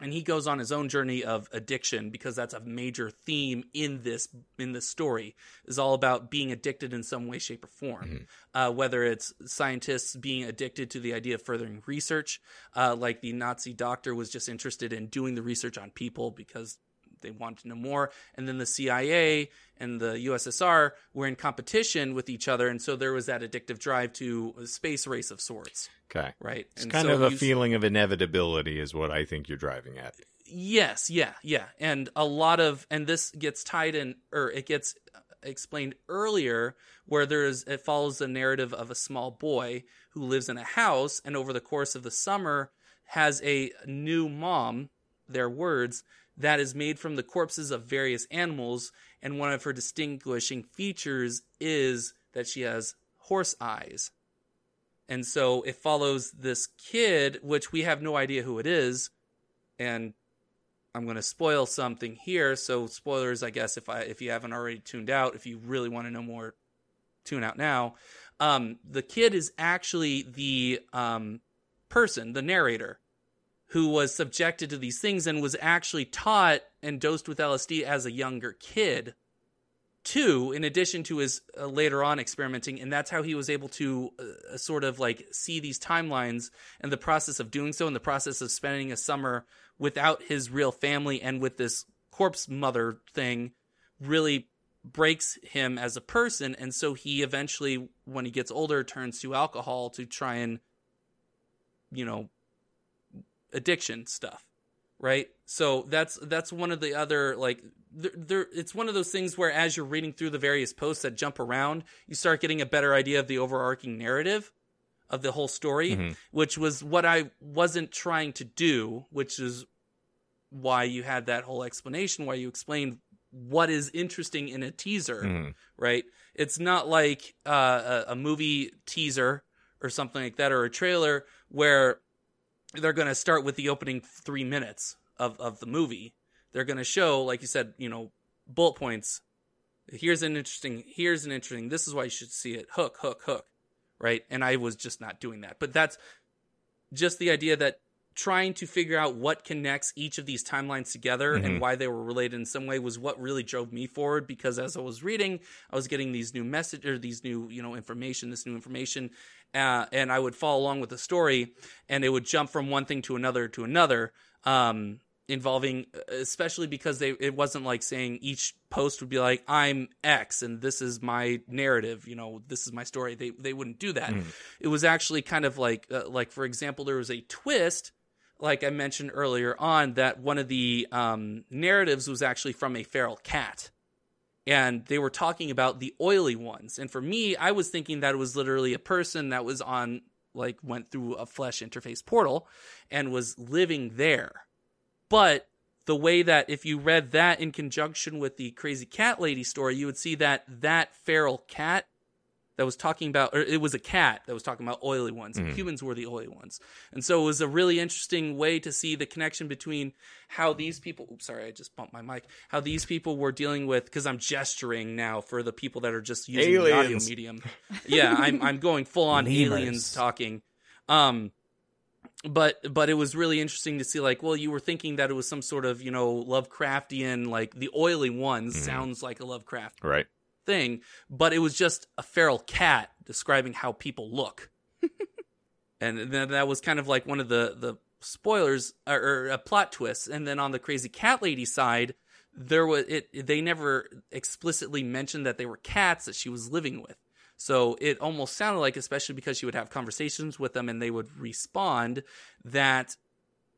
and he goes on his own journey of addiction because that's a major theme in this in this story is all about being addicted in some way shape or form uh, whether it's scientists being addicted to the idea of furthering research uh, like the nazi doctor was just interested in doing the research on people because they wanted to know more and then the cia and the ussr were in competition with each other and so there was that addictive drive to a space race of sorts Okay. right It's And kind so of a you- feeling of inevitability, is what I think you're driving at. Yes, yeah, yeah. And a lot of and this gets tied in or it gets explained earlier where there's it follows the narrative of a small boy who lives in a house and over the course of the summer has a new mom, their words, that is made from the corpses of various animals and one of her distinguishing features is that she has horse eyes. And so it follows this kid, which we have no idea who it is, and I'm going to spoil something here. So spoilers, I guess, if I if you haven't already tuned out, if you really want to know more, tune out now. Um, the kid is actually the um, person, the narrator, who was subjected to these things and was actually taught and dosed with LSD as a younger kid. Too, in addition to his uh, later on experimenting, and that's how he was able to uh, sort of like see these timelines and the process of doing so, and the process of spending a summer without his real family and with this corpse mother thing really breaks him as a person and so he eventually when he gets older turns to alcohol to try and you know addiction stuff right so that's that's one of the other like there, there it's one of those things where as you're reading through the various posts that jump around you start getting a better idea of the overarching narrative of the whole story Mhm. which was what i wasn't trying to do which is why you had that whole explanation why you explained what is interesting in a teaser Mhm. right? It's not like uh, a, a movie teaser or something like that, or a trailer where they're going to start with the opening three minutes of, of the movie. They're going to show, like you said, you know, bullet points. Here's an interesting. Here's an interesting. This is why you should see it. Hook, hook, hook, right? And I was just not doing that. But that's just the idea that trying to figure out what connects each of these timelines together Mhm. and why they were related in some way was what really drove me forward because as I was reading, I was getting these new message or these new, you know, information, this new information, uh, and I would follow along with the story and it would jump from one thing to another to another, um, involving, especially because they, it wasn't like saying each post would be like, I'm X and this is my narrative, you know, this is my story. They, they wouldn't do that. Mhm. It was actually kind of like, uh, like, for example, there was a twist like I mentioned earlier on, that one of the um, narratives was actually from a feral cat. And they were talking about the oily ones. And for me, I was thinking that it was literally a person that was on, like, went through a flesh interface portal and was living there. But the way that if you read that in conjunction with the crazy cat lady story, you would see that that feral cat that was talking about, or it was a cat that was talking about oily ones, Mhm. humans were the oily ones. And so it was a really interesting way to see the connection between how these people, oops, sorry, I just bumped my mic, how these people were dealing with, because I'm gesturing now for the people that are just using the audio medium. Yeah, I'm, I'm going full on aliens talking. Um, but but it was really interesting to see like well you were thinking that it was some sort of you know lovecraftian like the oily ones Mhm. sounds like a lovecraft Right. Thing but it was just a feral cat describing how people look and then that was kind of like one of the the spoilers or, or a plot twist and then on the crazy cat lady side there was it they never explicitly mentioned that they were cats that she was living with so it almost sounded like especially because she would have conversations with them and they would respond that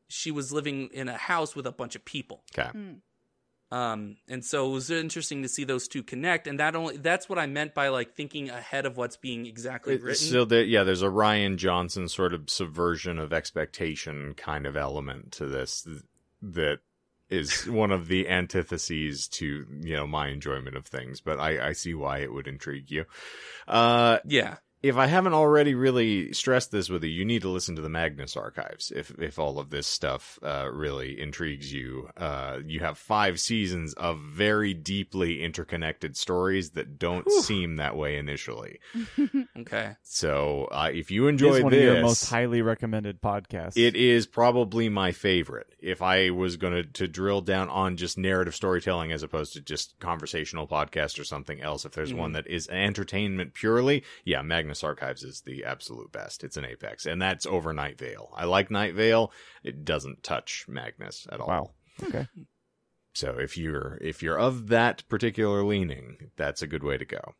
she was living in a house with a bunch of people Okay. Mm. Um, and so it was interesting to see those two connect, and that only that's what I meant by like thinking ahead of what's being exactly written. So there, yeah, there's a Rian Johnson sort of subversion of expectation kind of element to this that is one of the antitheses to you know my enjoyment of things. But I, I see why it would intrigue you. Uh, yeah, if I haven't already really stressed this with you, you need to listen to the Magnus archives. If if all of this stuff uh, really intrigues you, uh, you have five seasons of very deeply interconnected stories that don't Whew. seem that way initially. okay, So uh, if you enjoy is one of your most highly recommended podcasts. it is probably my favorite. If I was going to to drill down on just narrative storytelling as opposed to just conversational podcast or something else, if there's Mhm. one that is entertainment purely, yeah, Magnus Archives is the absolute best. It's an apex, and that's over Night Vale. I like Night Vale. It doesn't touch Magnus at all. Wow. Okay. So if you're if you're of that particular leaning, that's a good way to go.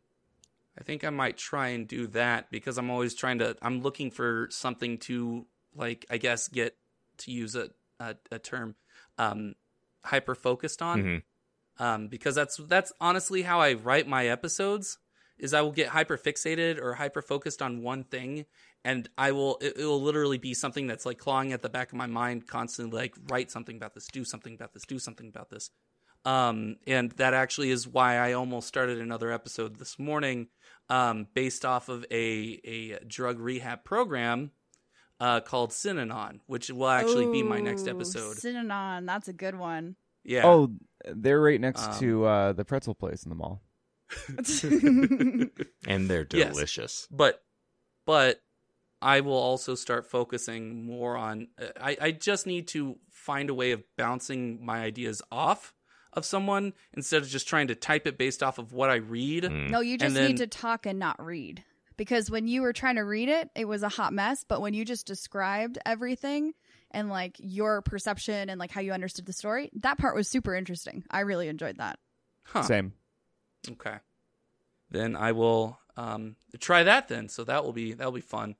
I think I might try and do that because I'm always trying to. I'm looking for something to like. I guess get to use a a, a term, um, hyper focused on. Mhm. um, because that's that's honestly how I write my episodes. Is I will get hyper fixated or hyper focused on one thing, and I will it, it will literally be something that's like clawing at the back of my mind constantly. Like write something about this, do something about this, do something about this. Um, and that actually is why I almost started another episode this morning, um, based off of a a drug rehab program uh, called Synanon, which will actually be my next episode. Synanon, that's a good one. Yeah. Oh, they're right next Um, to uh, the pretzel place in the mall. And they're Yes. delicious. but but I will also start focusing more on. uh, I I just need to find a way of bouncing my ideas off of someone instead of just trying to type it based off of what I read. Mm. no, you just then- need to talk and not read. Because when you were trying to read it, it was a hot mess. But when you just described everything and like your perception and like how you understood the story, that part was super interesting. I really enjoyed that. Huh. Same. Okay. Then I will um try that then. So that will be that'll be fun.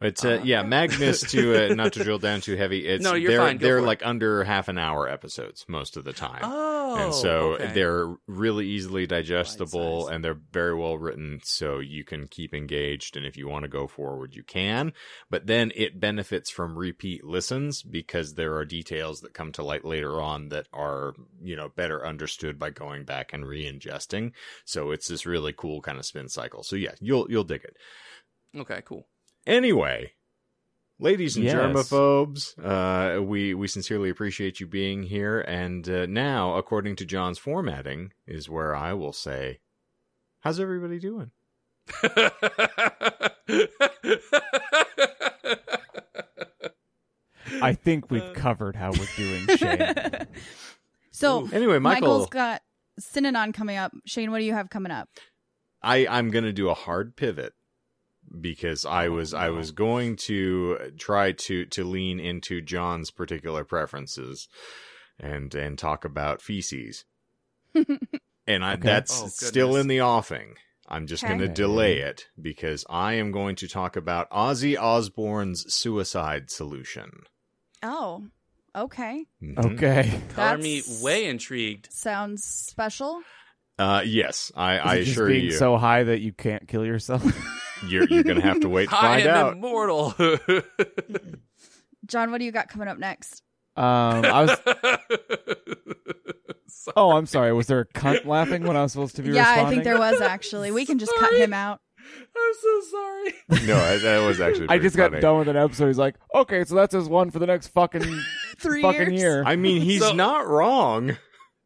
But uh, Uh, yeah, Magnus to uh, not to drill down too heavy. It's No, you're they're fine. Go they're for it. like under half an hour episodes most of the time. Oh. And oh, so okay. they're really easily digestible and they're very well written so you can keep engaged and if you want to go forward you can. But then it benefits from repeat listens because there are details that come to light later on that are you know better understood by going back and re-ingesting. So it's this really cool kind of spin cycle. So yeah you'll you'll dig it. Okay, cool. Anyway, ladies and Yes. germaphobes, uh, we we sincerely appreciate you being here. And uh, now, according to John's formatting, is where I will say, "How's everybody doing?" I think we've Uh. covered how we're doing, Shane. so Anyway, Michael, Michael's got Synanon coming up. Shane, what do you have coming up? I I'm gonna do a hard pivot because I Oh, was I was going to try to to lean into John's particular preferences and and talk about feces. and I Okay. that's Oh, still in the offing. I'm just Okay. going to delay it because I am going to talk about Ozzy Osbourne's suicide solution. Oh, okay. Mhm. Okay. Color me way intrigued. Sounds special. Uh, yes, I, Is I it just assure being you, so high that you can't kill yourself. you're you're going to have to wait to I find am out. immortal. John, what do you got coming up next? um, I was. Oh, I'm sorry. Was there a cunt laughing when I was supposed to be yeah, I think there was actually. We can just cut Sorry. him out. I'm so sorry. no, I- that was actually. I pretty just funny. got done with an episode. He's like, okay, so that's his one for the next fucking Three fucking years. year. I mean, he's So- not wrong.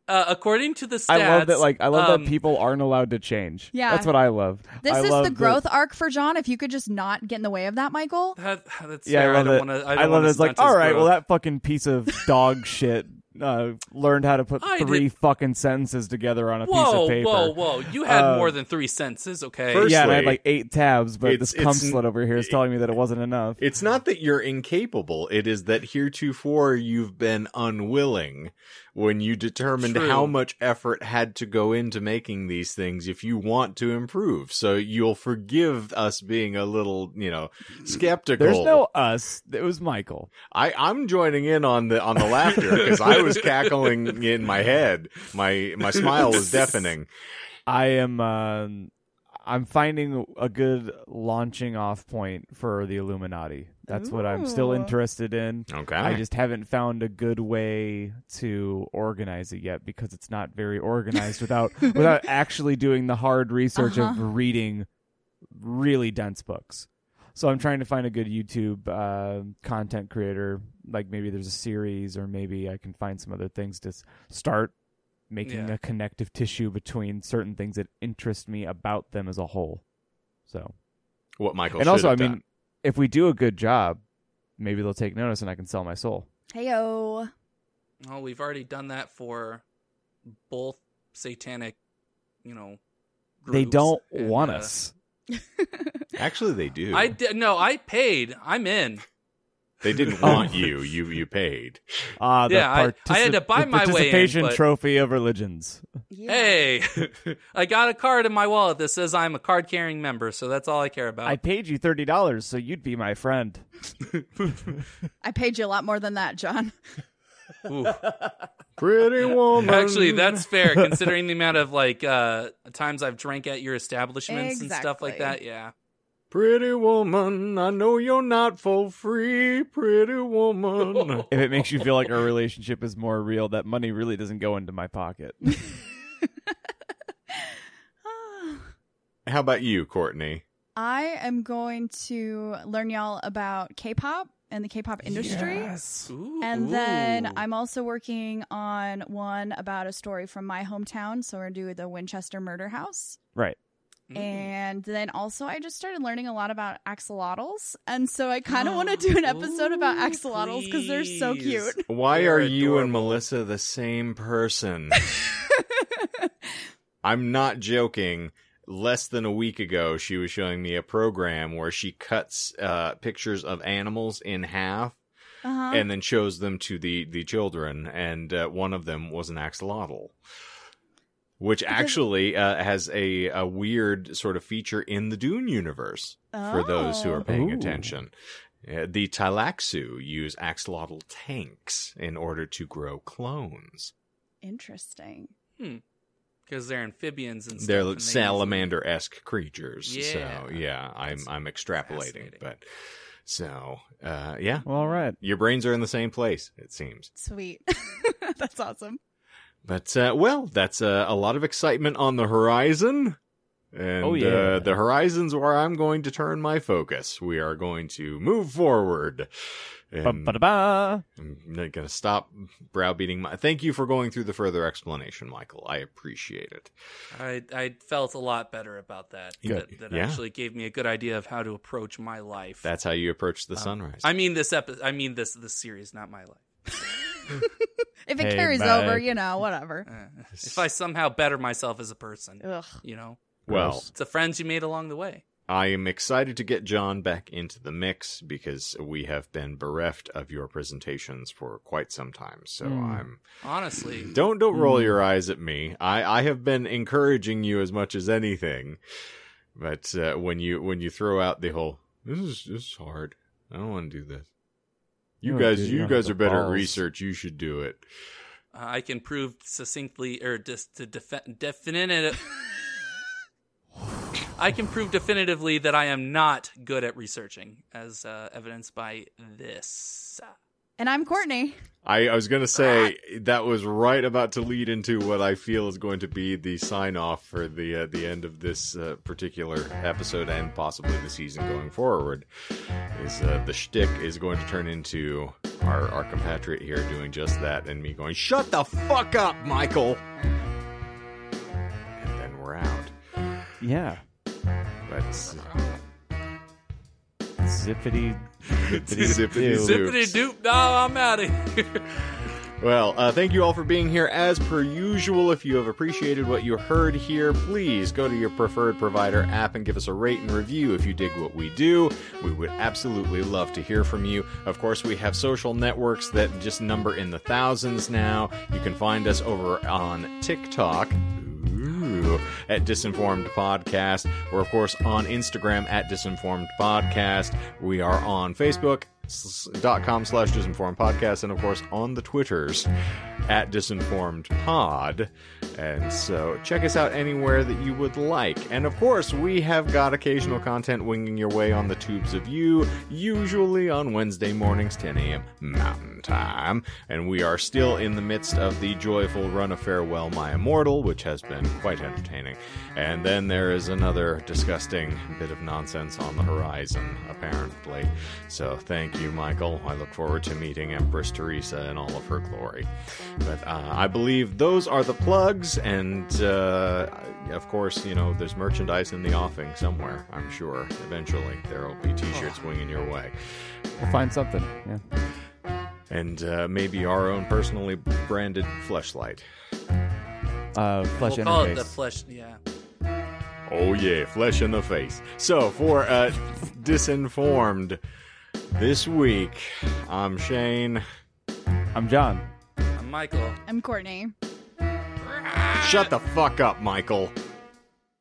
Uh, according to the stats, I love that. Like, I love um, that people aren't allowed to change. Yeah. that's what I love. This I is love the that- growth arc for John. If you could just not get in the way of that, Michael. That, that's Yeah, fair. I love don't it. wanna, I, I, don't love it. It's like, stunt his all right, well, that fucking piece of dog shit uh, learned how to put I three did- fucking sentences together on a piece of paper. whoa, whoa! You had Uh, more than three sentences, okay? First- yeah, and I had like eight tabs, but this cum it's- slut over here is telling me that it wasn't enough. It's not that you're incapable. It is that heretofore you've been unwilling when you determined True. how much effort had to go into making these things if you want to improve. So you'll forgive us being a little, you know, skeptical. There's no us. It was Michael. I, I'm joining in on the on the laughter because I was cackling in my head. My my smile was deafening. I am. um I'm finding a good launching off point for the Illuminati. That's what I'm still interested in. Okay. I just haven't found a good way to organize it yet because it's not very organized without without actually doing the hard research Uh-huh. of reading really dense books. So I'm trying to find a good YouTube uh, content creator. Like maybe there's a series, or maybe I can find some other things to s- start making Yeah. a connective tissue between certain things that interest me about them as a whole. So, what Michael and also, I mean, done. If we do a good job, maybe they'll take notice, and I can sell my soul. Heyo. Well, we've already done that for both satanic, you know. they don't and, want uh, us. actually they do. I did no. I paid. I'm in. They didn't Oh. want you. You you paid. Ah, the Yeah, I- I had to buy the my way in, participation but- trophy of religions. Yeah. Hey, I got a card in my wallet that says I'm a card carrying member, so that's all I care about. I paid you thirty dollars, so you'd be my friend. I paid you a lot more than that, John. Ooh. Pretty woman. Actually, that's fair considering the amount of like uh times I've drank at your establishments and stuff like that. Exactly. Yeah. Pretty woman, I know you're not for free, pretty woman. If it makes you feel like our relationship is more real, that money really doesn't go into my pocket. How about you, Courtney? I am going to learn y'all about K-pop and the K-pop industry. Yes. Ooh, And then ooh. I'm also working on one about a story from my hometown. So we're doing the Winchester Murder House. Right. Mm. And then also, I just started learning a lot about axolotls. And so I kind of want to do an episode about Ooh, axolotls because they're so cute. Why They're are you and. Melissa the same person? I'm not joking. Less than a week ago, she was showing me a program where she cuts uh, pictures of animals in half Uh-huh. and then shows them to the the children. And uh, one of them was an axolotl, which actually uh, has a a weird sort of feature in the Dune universe for those who are Oh. paying Ooh. attention. Uh, the Tleilaxu use axolotl tanks in order to grow clones. Interesting. because they're amphibians and stuff. They're and they salamander esque creatures. Yeah. So yeah, I'm That's I'm extrapolating, but so uh, yeah, Well, all right. your brains are in the same place. It seems. Sweet. That's awesome. But uh, well, that's uh, a lot of excitement on the horizon. And Oh, yeah. uh, the horizon's where I'm going to turn my focus. We are going to move forward. Ba-ba-da-ba. I'm not going to stop browbeating my. Thank you for going through the further explanation, Michael. I appreciate it. I I felt a lot better about that. Good. That, that Yeah. actually gave me a good idea of how to approach my life. That's how you approach the Um, sunrise. I mean this episode. I mean this this series, not my life. If it Hey, carries Meg. over, you know, whatever. Uh, if I somehow better myself as a person, Ugh. you know, well, it's the friends you made along the way. I am excited to get John back into the mix because we have been bereft of your presentations for quite some time. So Hmm. I'm Honestly, don't don't roll Mm. your eyes at me. I I have been encouraging you as much as anything, but uh, when you when you throw out the whole this is this is hard. I don't want to do this. You Oh, guys, dude, you you guys are the better at research. You should do it. uh, I can prove succinctly or just to defi- definitive. I can prove definitively that I am not good at researching, as uh, evidenced by this. And I'm Courtney. I, I was going to say that was right about to lead into what I feel is going to be the sign off for the uh, the end of this uh, particular episode and possibly the season going forward. Is uh, the shtick is going to turn into our our compatriot here doing just that and me going, "Shut the fuck up, Michael," and then we're out. Yeah. But Zippity. Zippity Zippity doo. Zippity doop, nah, I'm out of here. Well, uh, thank you all for being here. As per usual, if you have appreciated what you heard here, please go to your preferred provider app and give us a rate and review if you dig what we do. We would absolutely love to hear from you. Of course, we have social networks that just number in the thousands now. You can find us over on TikTok. Ooh, at Disinformed Podcast. We're, of course, on Instagram at Disinformed Podcast. We are on Facebook dot com slash disinformed podcast and of course on the twitters at disinformed pod. And so check us out anywhere that you would like. And of course we have got occasional content winging your way on the tubes of you usually on wednesday mornings 10 a.m mountain time. And we are still in the midst of the joyful run of farewell my immortal which has been quite entertaining. And then there is another disgusting bit of nonsense on the horizon apparently. So thank you michael i look forward to meeting empress Theresa in all of her glory but uh, i believe those are the plugs and uh, of course you know there's merchandise in the offing somewhere i'm sure eventually there will be t-shirts winging your way We'll find something. Yeah. and uh, maybe our own personally branded fleshlight Uh, flesh we'll call interface. it the flesh. Yeah. Oh yeah, flesh in the face. So for uh disinformed this week, I'm Shane. I'm John. I'm Michael. I'm Courtney. Shut the fuck up, Michael.